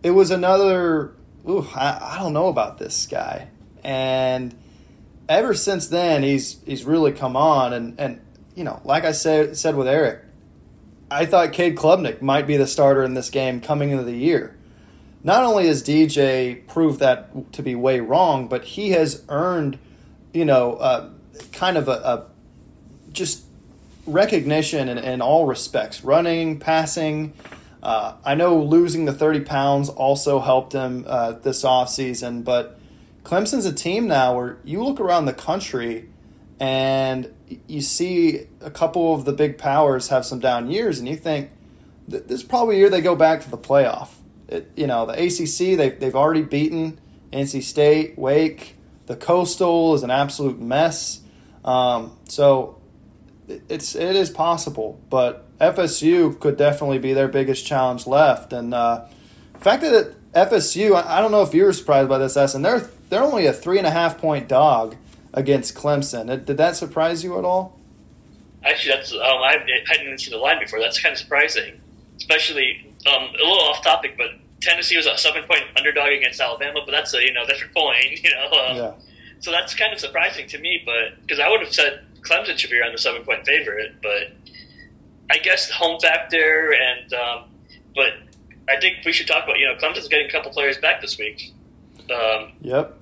It was another. Ooh, I, I don't know about this guy, and ever since then he's he's really come on, and and you know like I said said with Eric. I thought Cade Klubnik might be the starter in this game coming into the year not only has DJ proved that to be way wrong, but he has earned, you know, uh, kind of a, a just recognition in, in, all respects running, passing. Uh, I know losing the 30 pounds also helped him uh, this offseason, but Clemson's a team now where you look around the country and you see a couple of the big powers have some down years, and you think this is probably a year they go back to the playoff. It, you know, the ACC, they've, they've already beaten NC State, Wake. The Coastal is an absolute mess. Um, so it's it is possible, but FSU could definitely be their biggest challenge left. And uh, the fact that FSU, I, don't know if you were surprised by this, and they're they're only a three and a half point dog against Clemson. Did that surprise you at all? Actually, that's um, I, I hadn't even seen the line before. That's kind of surprising, especially um, a little off topic, but Tennessee was a seven point underdog against Alabama, but that's a you know different point, [laughs] you know. Um, yeah. So that's kind of surprising to me, but because I would have said Clemson should be around the seven point favorite, but I guess the home factor and um, but I think we should talk about you know Clemson's getting a couple players back this week. Um, yep,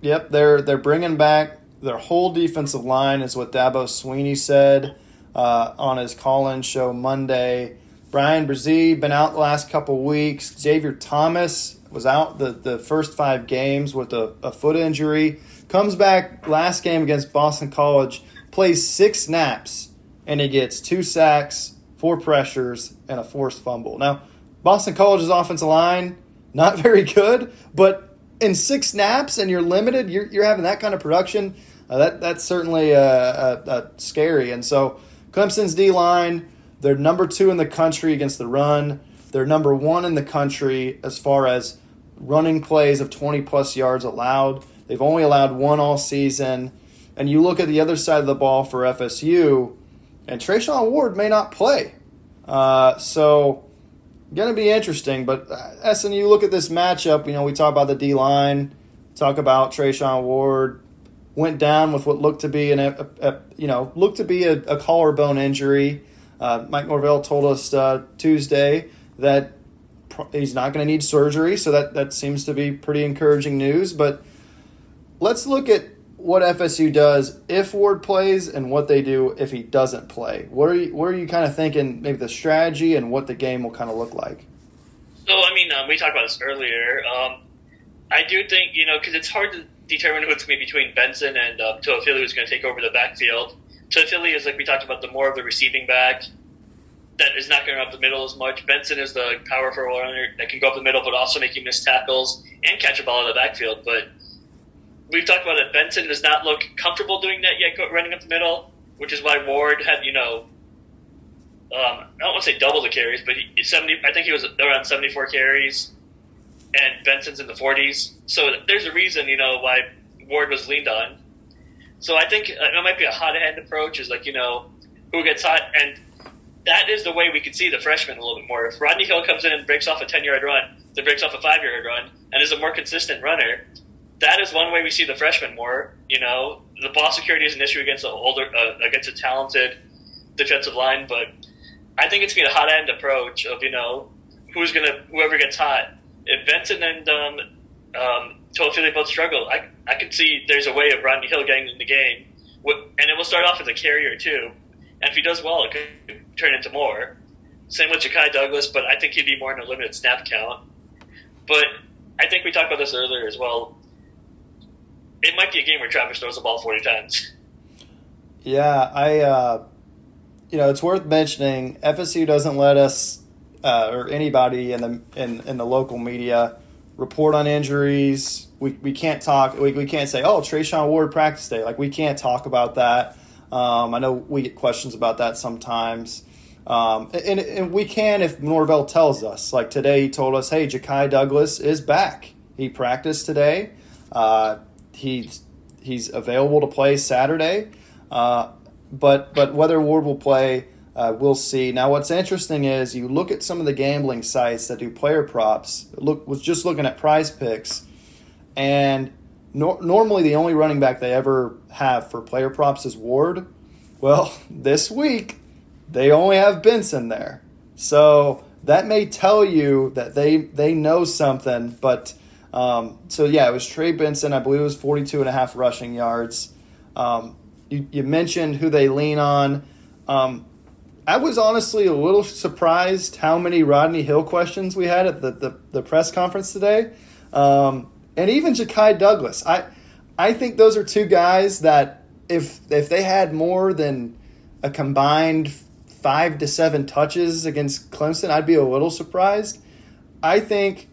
yep. They're they're bringing back their whole defensive line is what Dabo Swinney said uh, on his call-in show Monday. Bryan Bresee been out the last couple weeks. Xavier Thomas was out the, the first five games with a, a foot injury. Comes back last game against Boston College plays six snaps and he gets two sacks, four pressures, and a forced fumble. Now, Boston College's offensive line, not [laughs] very good, but in six snaps and you're limited, you're, you're having that kind of production. Uh, that that's certainly uh, uh, uh, scary. And so Clemson's D line, they're number two in the country against the run. They're number one in the country as far as running plays of 20 plus yards allowed. They've only allowed one all season. And you look at the other side of the ball for FSU, and Treshaun Ward may not play. Uh, so, going to be interesting. But, uh, you look at this matchup, you know, we talk about the D line, talk about Treshaun Ward, went down with what looked to be an, a, a you know, looked to be a, a collarbone injury. Uh, Mike Norvell told us uh, Tuesday that he's not going to need surgery, so that, that seems to be pretty encouraging news. But let's look at what FSU does if Ward plays and what they do if he doesn't play. What are you what are you kind of thinking? Maybe the strategy and what the game will kind of look like. So I mean, um, we talked about this earlier. Um, I do think you know because it's hard to determine who's going to be between Benson and um, Toafili who's going to take over the backfield. Toafili is like we talked about the more of the receiving back that is not going up the middle as much. Benson is the powerful runner that can go up the middle, but also make you miss tackles and catch a ball in the backfield. But we've talked about it. Benson does not look comfortable doing that yet, running up the middle, which is why Ward had, you know, um, I don't want to say double the carries, but he, 70, I think he was around 74 carries, and Benson's in the 40s. So there's a reason, you know, why Ward was leaned on. So I think uh, it might be a hot hand approach, is like, you know, who gets hot. And that is the way we could see the freshman a little bit more. If Rodney Hill comes in and breaks off a 10 yard run, then breaks off a five yard run, and is a more consistent runner, that is one way we see the freshmen more. You know, the ball security is an issue against a older, uh, against a talented defensive line, but I think it's going to be a hot end approach of you know who's going to whoever gets hot. If Benson and um, um, Toafili both struggle, I I could see there's a way of Rodney Hill getting in the game, and it will start off as a carrier too. And if he does well, it could turn into more. Same with Ja'Khi Douglas, but I think he'd be more in a limited snap count. But I think we talked about this earlier as well it might be a game where Travis throws the ball 40 times. Yeah, I, uh, you know, it's worth mentioning FSU doesn't let us uh, or anybody in the in, in the local media report on injuries. We, we can't talk. We, we can't say, oh, Treshaun Ward practice day. Like we can't talk about that. Um, I know we get questions about that sometimes. Um, and, and we can if Norvell tells us. Like today, he told us, hey, Ja'Khi Douglas is back. He practiced today. Uh, he's he's available to play Saturday, uh, but but whether Ward will play, uh, we'll see. Now, what's interesting is you look at some of the gambling sites that do player props. Look, was just looking at Prize Picks, and no, normally the only running back they ever have for player props is Ward. Well, [laughs] this week they only have Benson there, so that may tell you that they they know something. But um, so yeah, it was Trey Benson. I believe it was 42 and a half rushing yards. Um, you, you, mentioned who they lean on. Um, I was honestly a little surprised how many Rodney Hill questions we had at the, the, the press conference today. Um, and even Ja'Khi Douglas. I I think those are two guys that if if they had more than a combined five to seven touches against Clemson, I'd be a little surprised. I think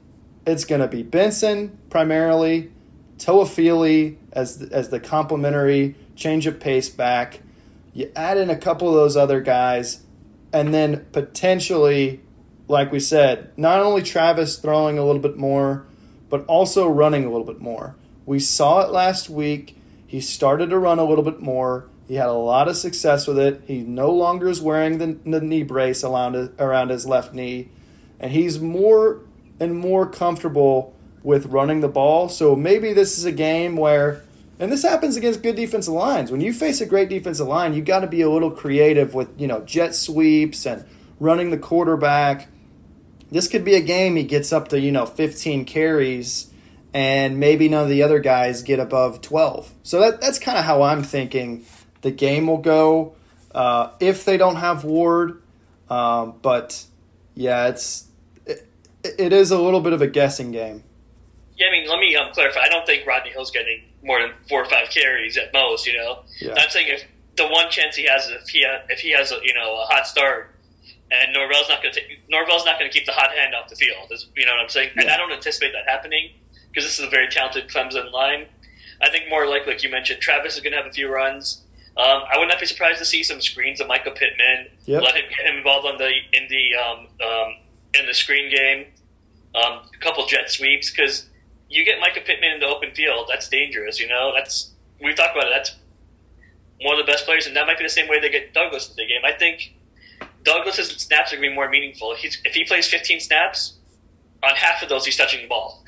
it's going to be Benson primarily, Toafili as as the complementary change of pace back. You add in a couple of those other guys, and then potentially, like we said, not only Travis throwing a little bit more, but also running a little bit more. We saw it last week. He started to run a little bit more. He had a lot of success with it. He no longer is wearing the, the knee brace around, around his left knee, and he's more and more comfortable with running the ball. So maybe this is a game where, and this happens against good defensive lines. When you face a great defensive line, you got to be a little creative with you know jet sweeps and running the quarterback. This could be a game he gets up to you know 15 carries and maybe none of the other guys get above 12. So that, that's kind of how I'm thinking the game will go uh, if they don't have Ward. Um, but yeah, it's it, it is a little bit of a guessing game. Yeah, I mean, let me um, clarify. I don't think Rodney Hill's getting more than four or five carries at most. You know, yeah. I'm saying if the one chance he has, is if he ha- if he has a, you know a hot start, and Norvell's not going to Norvell's not going to keep the hot hand off the field. Is, you know what I'm saying? Yeah. And I don't anticipate that happening because this is a very talented Clemson line. I think more like like you mentioned, Travis is going to have a few runs. Um, I would not be surprised to see some screens of Mycah Pittman. Yep. Let him get him involved on the in the um, um, in the screen game. Um, a couple jet sweeps because you get Mycah Pittman in the open field. That's dangerous. You know, that's we've talked about it. That's one of the best players, and that might be the same way they get Douglas in the game. I think Douglas's snaps are going to be more meaningful. He's, if he plays 15 snaps, on half of those he's touching the ball.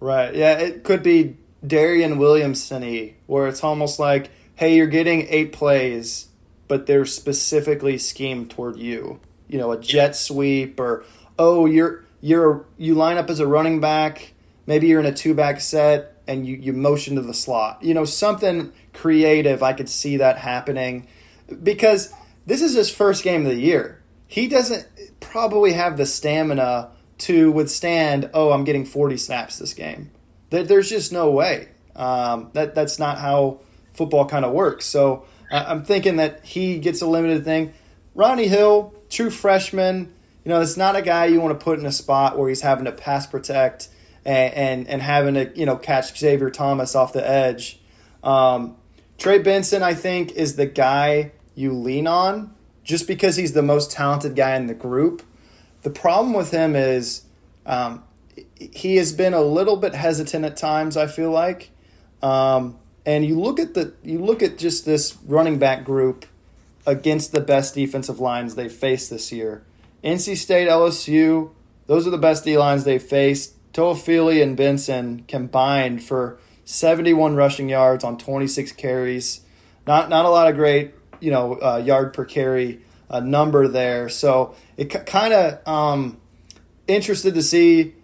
Right. Yeah, it could be Darian Williamson where it's almost like hey, you're getting eight plays, but they're specifically schemed toward you. You know, a jet sweep or oh, you're you're you line up as a running back. Maybe you're in a two back set and you, you motion to the slot. You know, something creative. I could see that happening because this is his first game of the year. He doesn't probably have the stamina to withstand. Oh, I'm getting 40 snaps this game. There's just no way. Um, that that's not how football kind of works. So I'm thinking that he gets a limited thing. Rodney Hill, true freshman, you know, it's not a guy you want to put in a spot where he's having to pass protect and and, and having to you know catch Xavier Thomas off the edge. Um, Trey Benson, I think, is the guy you lean on just because he's the most talented guy in the group. The problem with him is um, he has been a little bit hesitant at times. I feel like. Um, and you look at the you look at just this running back group against the best defensive lines they faced this year. NC State, LSU, those are the best D lines they faced. Toafili and Benson combined for 71 rushing yards on 26 carries. Not not a lot of great, you know, uh, yard per carry uh, number there. So it c- kind of um, interested to see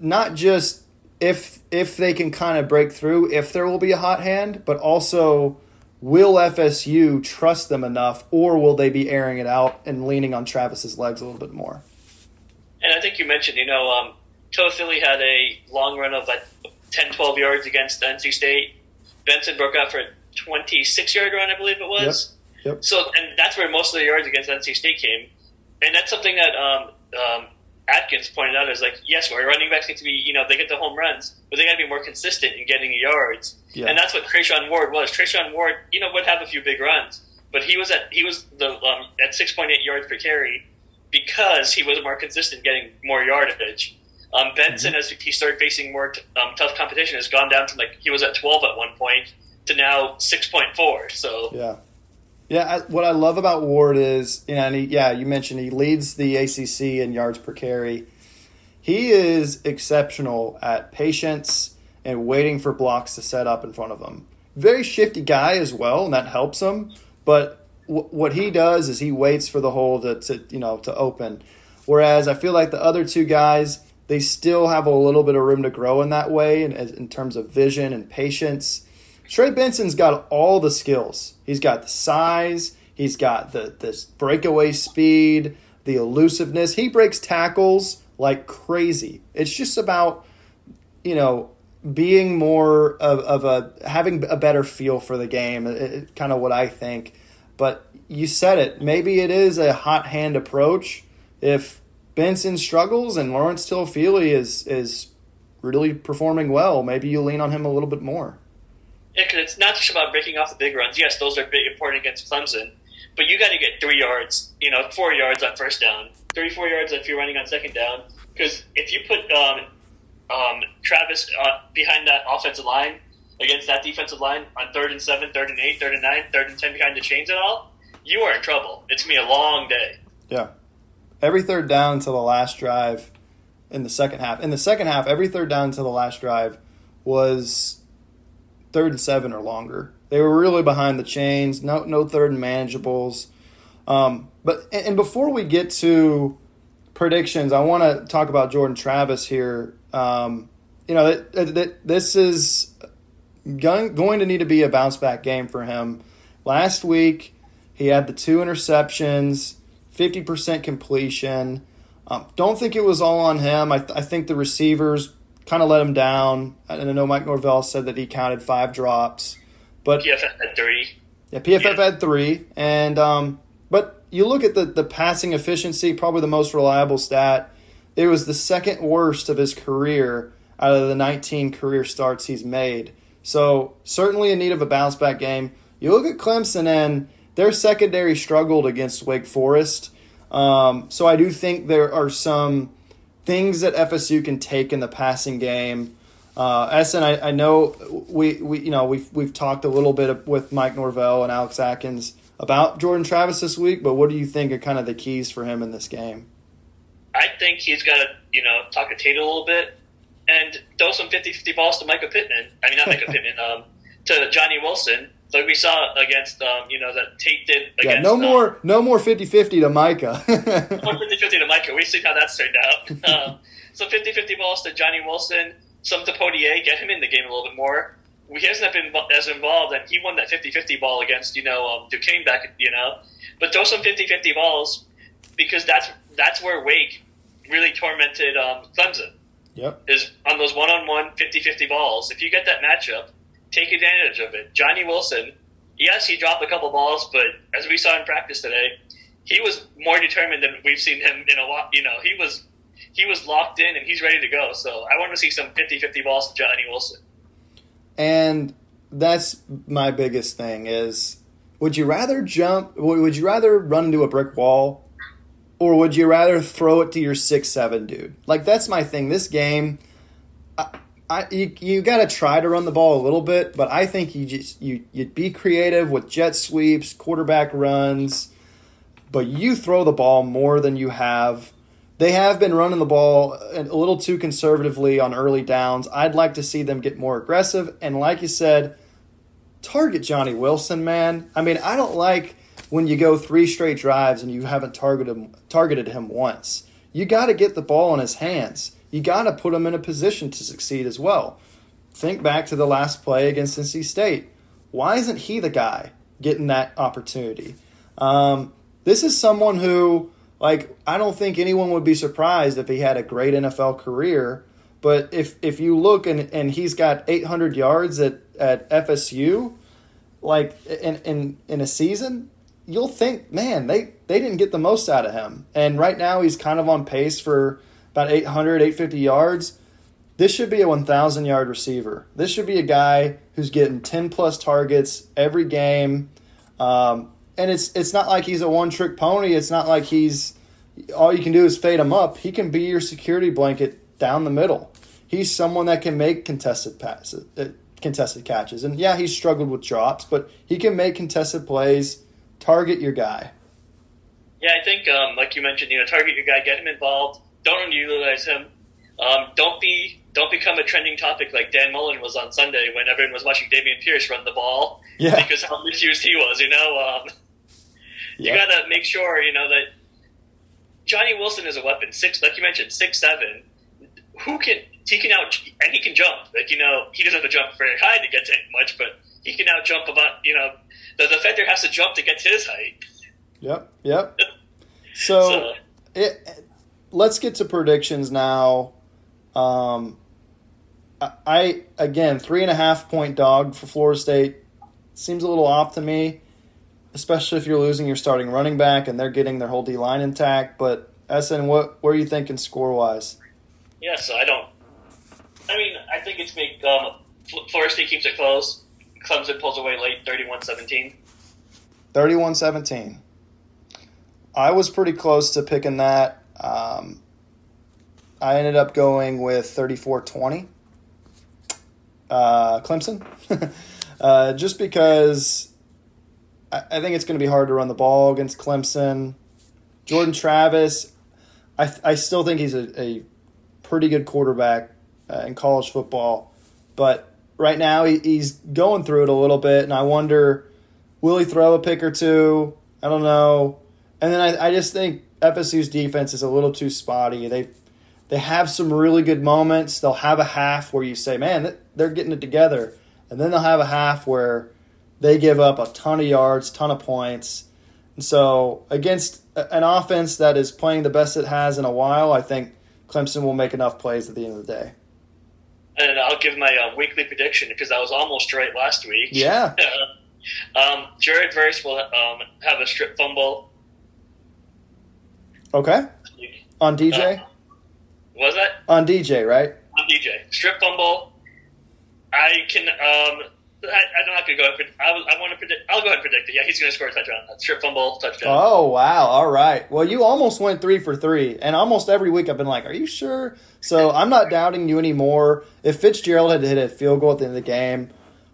not just if if they can kind of break through, if there will be a hot hand, but also will FSU trust them enough, or will they be airing it out and leaning on Travis's legs a little bit more? And I think you mentioned, you know, um, Philly had a long run of like 10, 12 yards against NC State. Benson broke out for a 26 yard run, I believe it was. Yep. Yep. So, and that's where most of the yards against NC State came. And that's something that um, um, Atkins pointed out is like, yes, our running backs need to be, you know, they get the home runs, but they got to be more consistent in getting the yards. Yeah. And that's what Treshaun Ward was. Treshaun Ward, you know, would have a few big runs, but he was at he was the um, at six point eight yards per carry because he was more consistent getting more yardage. Um, Benson, mm-hmm. as he started facing more t- um, tough competition, has gone down from like he was at twelve at one point to now six point four. So yeah. Yeah, I, what I love about Ward is, you know, and he, yeah, you mentioned he leads the ACC in yards per carry. He is exceptional at patience and waiting for blocks to set up in front of him. Very shifty guy as well, and that helps him. But w- what he does is he waits for the hole to, to you know to open. Whereas I feel like the other two guys, they still have a little bit of room to grow in that way in, in terms of vision and patience. Trey Benson's got all the skills. He's got the size, he's got the this breakaway speed, the elusiveness. He breaks tackles like crazy. It's just about, you know, being more of, of a having a better feel for the game. It, it, kind of what I think. But you said it. Maybe it is a hot hand approach. If Benson struggles and Lawrence Toafili is is really performing well, maybe you lean on him a little bit more. Yeah, because it's not just about breaking off the big runs. Yes, those are big important against Clemson, but you got to get three yards, you know, four yards on first down, three, four yards if you're running on second down. Because if you put um, um, Travis uh, behind that offensive line against that defensive line on third and seven, third and eight, third and nine, third and ten behind the chains and all, you are in trouble. It's gonna be a long day. Yeah, every third down until the last drive in the second half. In the second half, every third down until the last drive was third and seven or longer. They were really behind the chains. No, no third and manageables. Um, but and before we get to predictions, I want to talk about Jordan Travis here. Um, you know, that, that, this is going, going to need to be a bounce back game for him. Last week, he had the two interceptions, 50% completion. Um, don't think it was all on him. I, th- I think the receivers kind of let him down. And I know Mike Norvell said that he counted five drops, but PFF had three. Yeah, PFF yeah. had three, and um, but you look at the the passing efficiency, probably the most reliable stat. It was the second worst of his career out of the 19 career starts he's made. So certainly in need of a bounce back game. You look at Clemson and their secondary struggled against Wake Forest. Um, so I do think there are some things that FSU can take in the passing game. Uh, Ehsan, I, I know we, we you know we've we've talked a little bit with Mike Norvell and Alex Atkins about Jordan Travis this week, but what do you think are kind of the keys for him in this game? I think he's got to you know talk a Tate a little bit and throw some 50-50 balls to Mycah Pittman. I mean, not Mycah [laughs] Pittman, um, to Johnny Wilson like we saw against um, you know that Tate did against. Yeah, no more, um, no more 50-50 to Mycah. [laughs] more 50-50 to Mycah. We see how that's turned out. [laughs] Um, so 50-50 balls to Johnny Wilson, some to Poitier, get him in the game a little bit more. He hasn't been as involved, and he won that 50-50 ball against you know um, Duquesne back, you know. But throw some 50-50 balls because that's that's where Wake really tormented um, Clemson. Yep. Is on those one-on-one 50-50 balls. If you get that matchup, take advantage of it. Johnny Wilson, yes, he dropped a couple balls, but as we saw in practice today, he was more determined than we've seen him in a lot. You know, he was he was locked in and he's ready to go. So I want to see some 50-50 balls to Johnny Wilson. And that's my biggest thing is would you rather jump would you rather run into a brick wall or would you rather throw it to your six seven dude? Like that's my thing. This game you, you got to try to run the ball a little bit, but I think you just you you'd be creative with jet sweeps, quarterback runs, but you throw the ball more than you have. They have been running the ball a little too conservatively on early downs. I'd like to see them get more aggressive and like you said, target Johnny Wilson, man. I mean, I don't like when you go three straight drives and you haven't targeted targeted him once. You got to get the ball in his hands you got to put them in a position to succeed as well. Think back to the last play against NC State. Why isn't he the guy getting that opportunity? Um, this is someone who, like, I don't think anyone would be surprised if he had a great NFL career. But if if you look and, and he's got 800 yards at, at FSU, like in, in in a season, you'll think, man, they they didn't get the most out of him. And right now he's kind of on pace for about 800, 850 yards. This should be a 1,000 yard receiver. This should be a guy who's getting 10 plus targets every game. Um, and it's it's not like he's a one trick pony. It's not like he's all you can do is fade him up. He can be your security blanket down the middle. He's someone that can make contested passes, uh, contested catches. And yeah, he's struggled with drops, but he can make contested plays. Target your guy. Yeah, I think um, like you mentioned, you know, target your guy, get him involved don't underutilize him. Um, don't be don't become a trending topic like Dan Mullen was on Sunday when everyone was watching Dameon Pierce run the ball yeah. because how misused he was. You know, um, you yeah. got to make sure you know that Johnny Wilson is a weapon. Six, like you mentioned, six seven. Who can he can out and he can jump. Like you know, he doesn't have to jump very high to get to much, but he can out jump about. You know, the defender has to jump to get to his height. Yep. Yep. [laughs] So, So- it, let's get to predictions now. Um, I, I again three and a half point dog for Florida State seems a little off to me, especially if you're losing your starting running back and they're getting their whole D line intact. But Ehsan, what what are you thinking score wise? Yeah, so I don't. I mean, I think it's make um, Florida State keeps it close. Clemson pulls away late, 31-17. 31-17. I was pretty close to picking that. Um, I ended up going with 34-20. Uh, Clemson. [laughs] uh, just because I, I think it's going to be hard to run the ball against Clemson. Jordan Travis, I, I still think he's a, a pretty good quarterback uh, in college football. But right now he, he's going through it a little bit, and I wonder will he throw a pick or two? I don't know. And then I, I just think FSU's defense is a little too spotty. They they have some really good moments. They'll have a half where you say, "Man, they're getting it together," and then they'll have a half where they give up a ton of yards, ton of points. And so against an offense that is playing the best it has in a while, I think Clemson will make enough plays at the end of the day. And I'll give my uh, weekly prediction because I was almost right last week. Yeah. [laughs] um, Jared Verse will um, have a strip fumble. Okay. On DJ? Uh, was that? On DJ, right? on DJ. Strip fumble. I can. Um, I, I'm not going to go. Ahead, I, I want to predict. I'll go ahead and predict it. Yeah, he's going to score a touchdown. Strip fumble, touchdown. Oh wow! All right. Well, you almost went three for three, and almost every week I've been like, "Are you sure?" So I'm not doubting you anymore. If Fitzgerald had hit a field goal at the end of the game,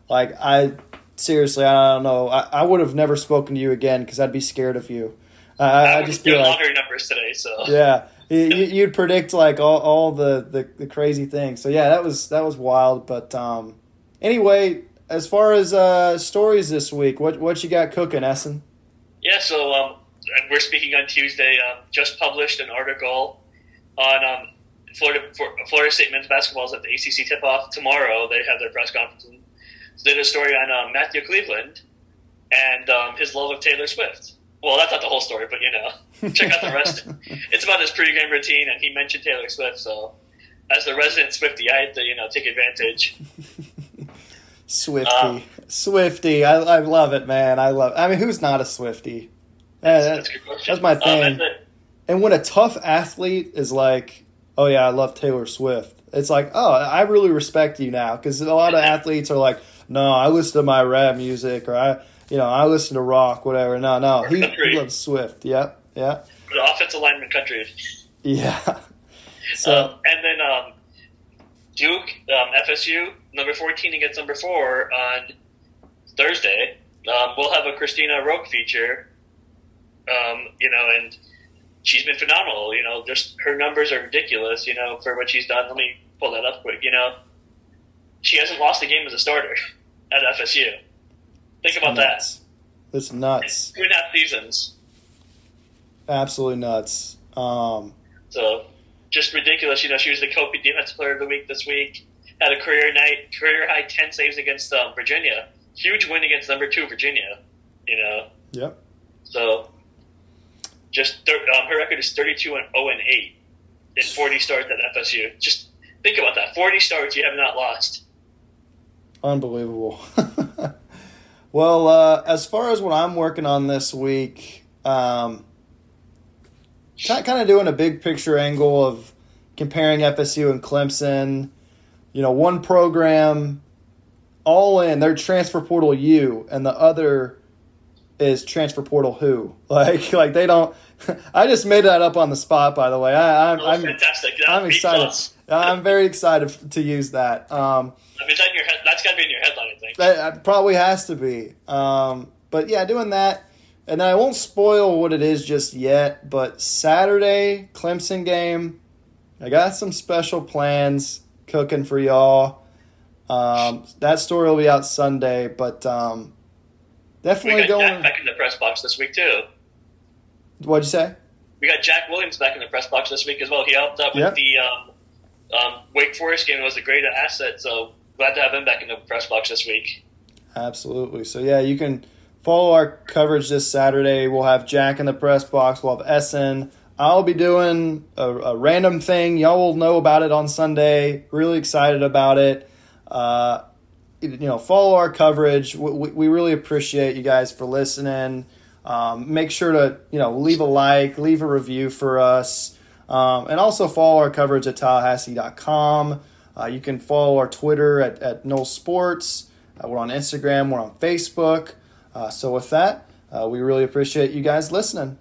like I seriously, I don't know. I, I would have never spoken to you again because I'd be scared of you. Uh, I just be like, lottery numbers today, so yeah. [laughs] You, you'd predict like all, all the, the, the crazy things. So yeah, that was that was wild. But um, anyway, as far as uh, stories this week, what what you got cooking, Ehsan? Yeah, so um, we're speaking on Tuesday. Um, just published an article on um, Florida Florida State men's basketball is at the ACC tip off tomorrow. They have their press conference. And they did a story on um, Matthew Cleveland and um, his love of Taylor Swift. Well, that's not the whole story, but you know, [laughs] check out the rest. it's about his pregame routine, and he mentioned Taylor Swift. So, as the resident Swifty, I had to you know take advantage. [laughs] Swifty, Um, Swifty. I, I love it, man. I love. I mean, who's not a Swifty? Yeah, that- That's good that's my Um, thing. and the- and when a tough athlete is like, "Oh yeah, I love Taylor Swift," it's like, "Oh, I really respect you now." Because a lot of [laughs] athletes are like, "No, I listen to my rap music," or "I, you know, I listen to rock, whatever." No, no, he, he loves Swift. Yep, yep, the offensive lineman country. yeah. [laughs] So Um, and then um, Duke, um, FSU, number 14 against number 4 on Thursday. Um, we'll have a Cristina Roque feature, um, you know, and she's been phenomenal. You know, just her numbers are ridiculous, you know, for what she's done. Let me pull that up quick. You know, she hasn't lost a game as a starter [laughs] at FSU. Think about that. nuts. It's nuts. Two and a half seasons. Absolutely nuts. Um, So just ridiculous. You know, she was the Kobe Defensive Player of the Week this week. Had a career night, career high ten saves against um, Virginia. Huge win against number two Virginia. You know, yep. so just thir- um, her record is thirty-two and zero and eight in forty starts at FSU. Just think about that: forty starts you have not lost. Unbelievable. [laughs] well, uh, as far as what I'm working on this week, um, kind of doing a big picture angle of comparing FSU and Clemson. You know, one program all in, they're transfer portal U, and the other is transfer portal who. [laughs] Like, like they don't. [laughs] I just made that up on the spot, by the way. I, I'm, Oh, I'm, fantastic! That's I'm excited. plus. I'm very excited to use that. Um, I mean, that your head, that's got to be in your headline, I think. That uh, probably has to be. Um, but yeah, doing that. And I won't spoil what it is just yet, but Saturday, Clemson game, I got some special plans cooking for y'all. Um, that story will be out Sunday, but um, We definitely got Dak going. back in the press box this week too. What'd you say? We we got Jack Williams back in the press box this week as well. He helped out with Yep. the um, um, Wake Forest game. Was a great asset. So glad to have him back in the press box this week. Absolutely. So yeah, you can follow our coverage this Saturday. We'll have Jack in the press box. We'll have Ehsan. I'll be doing a, a random thing. Y'all will know about it on Sunday. Really excited about it. Uh, you know, follow our coverage. We, we, we really appreciate you guys for listening. Um, make sure to you know leave a like, leave a review for us, um, and also follow our coverage at Tallahassee.com. Uh, you can follow our Twitter at, at Knoll Sports. Uh, we're on Instagram. We're on Facebook. Uh, so with that, uh, we really appreciate you guys listening.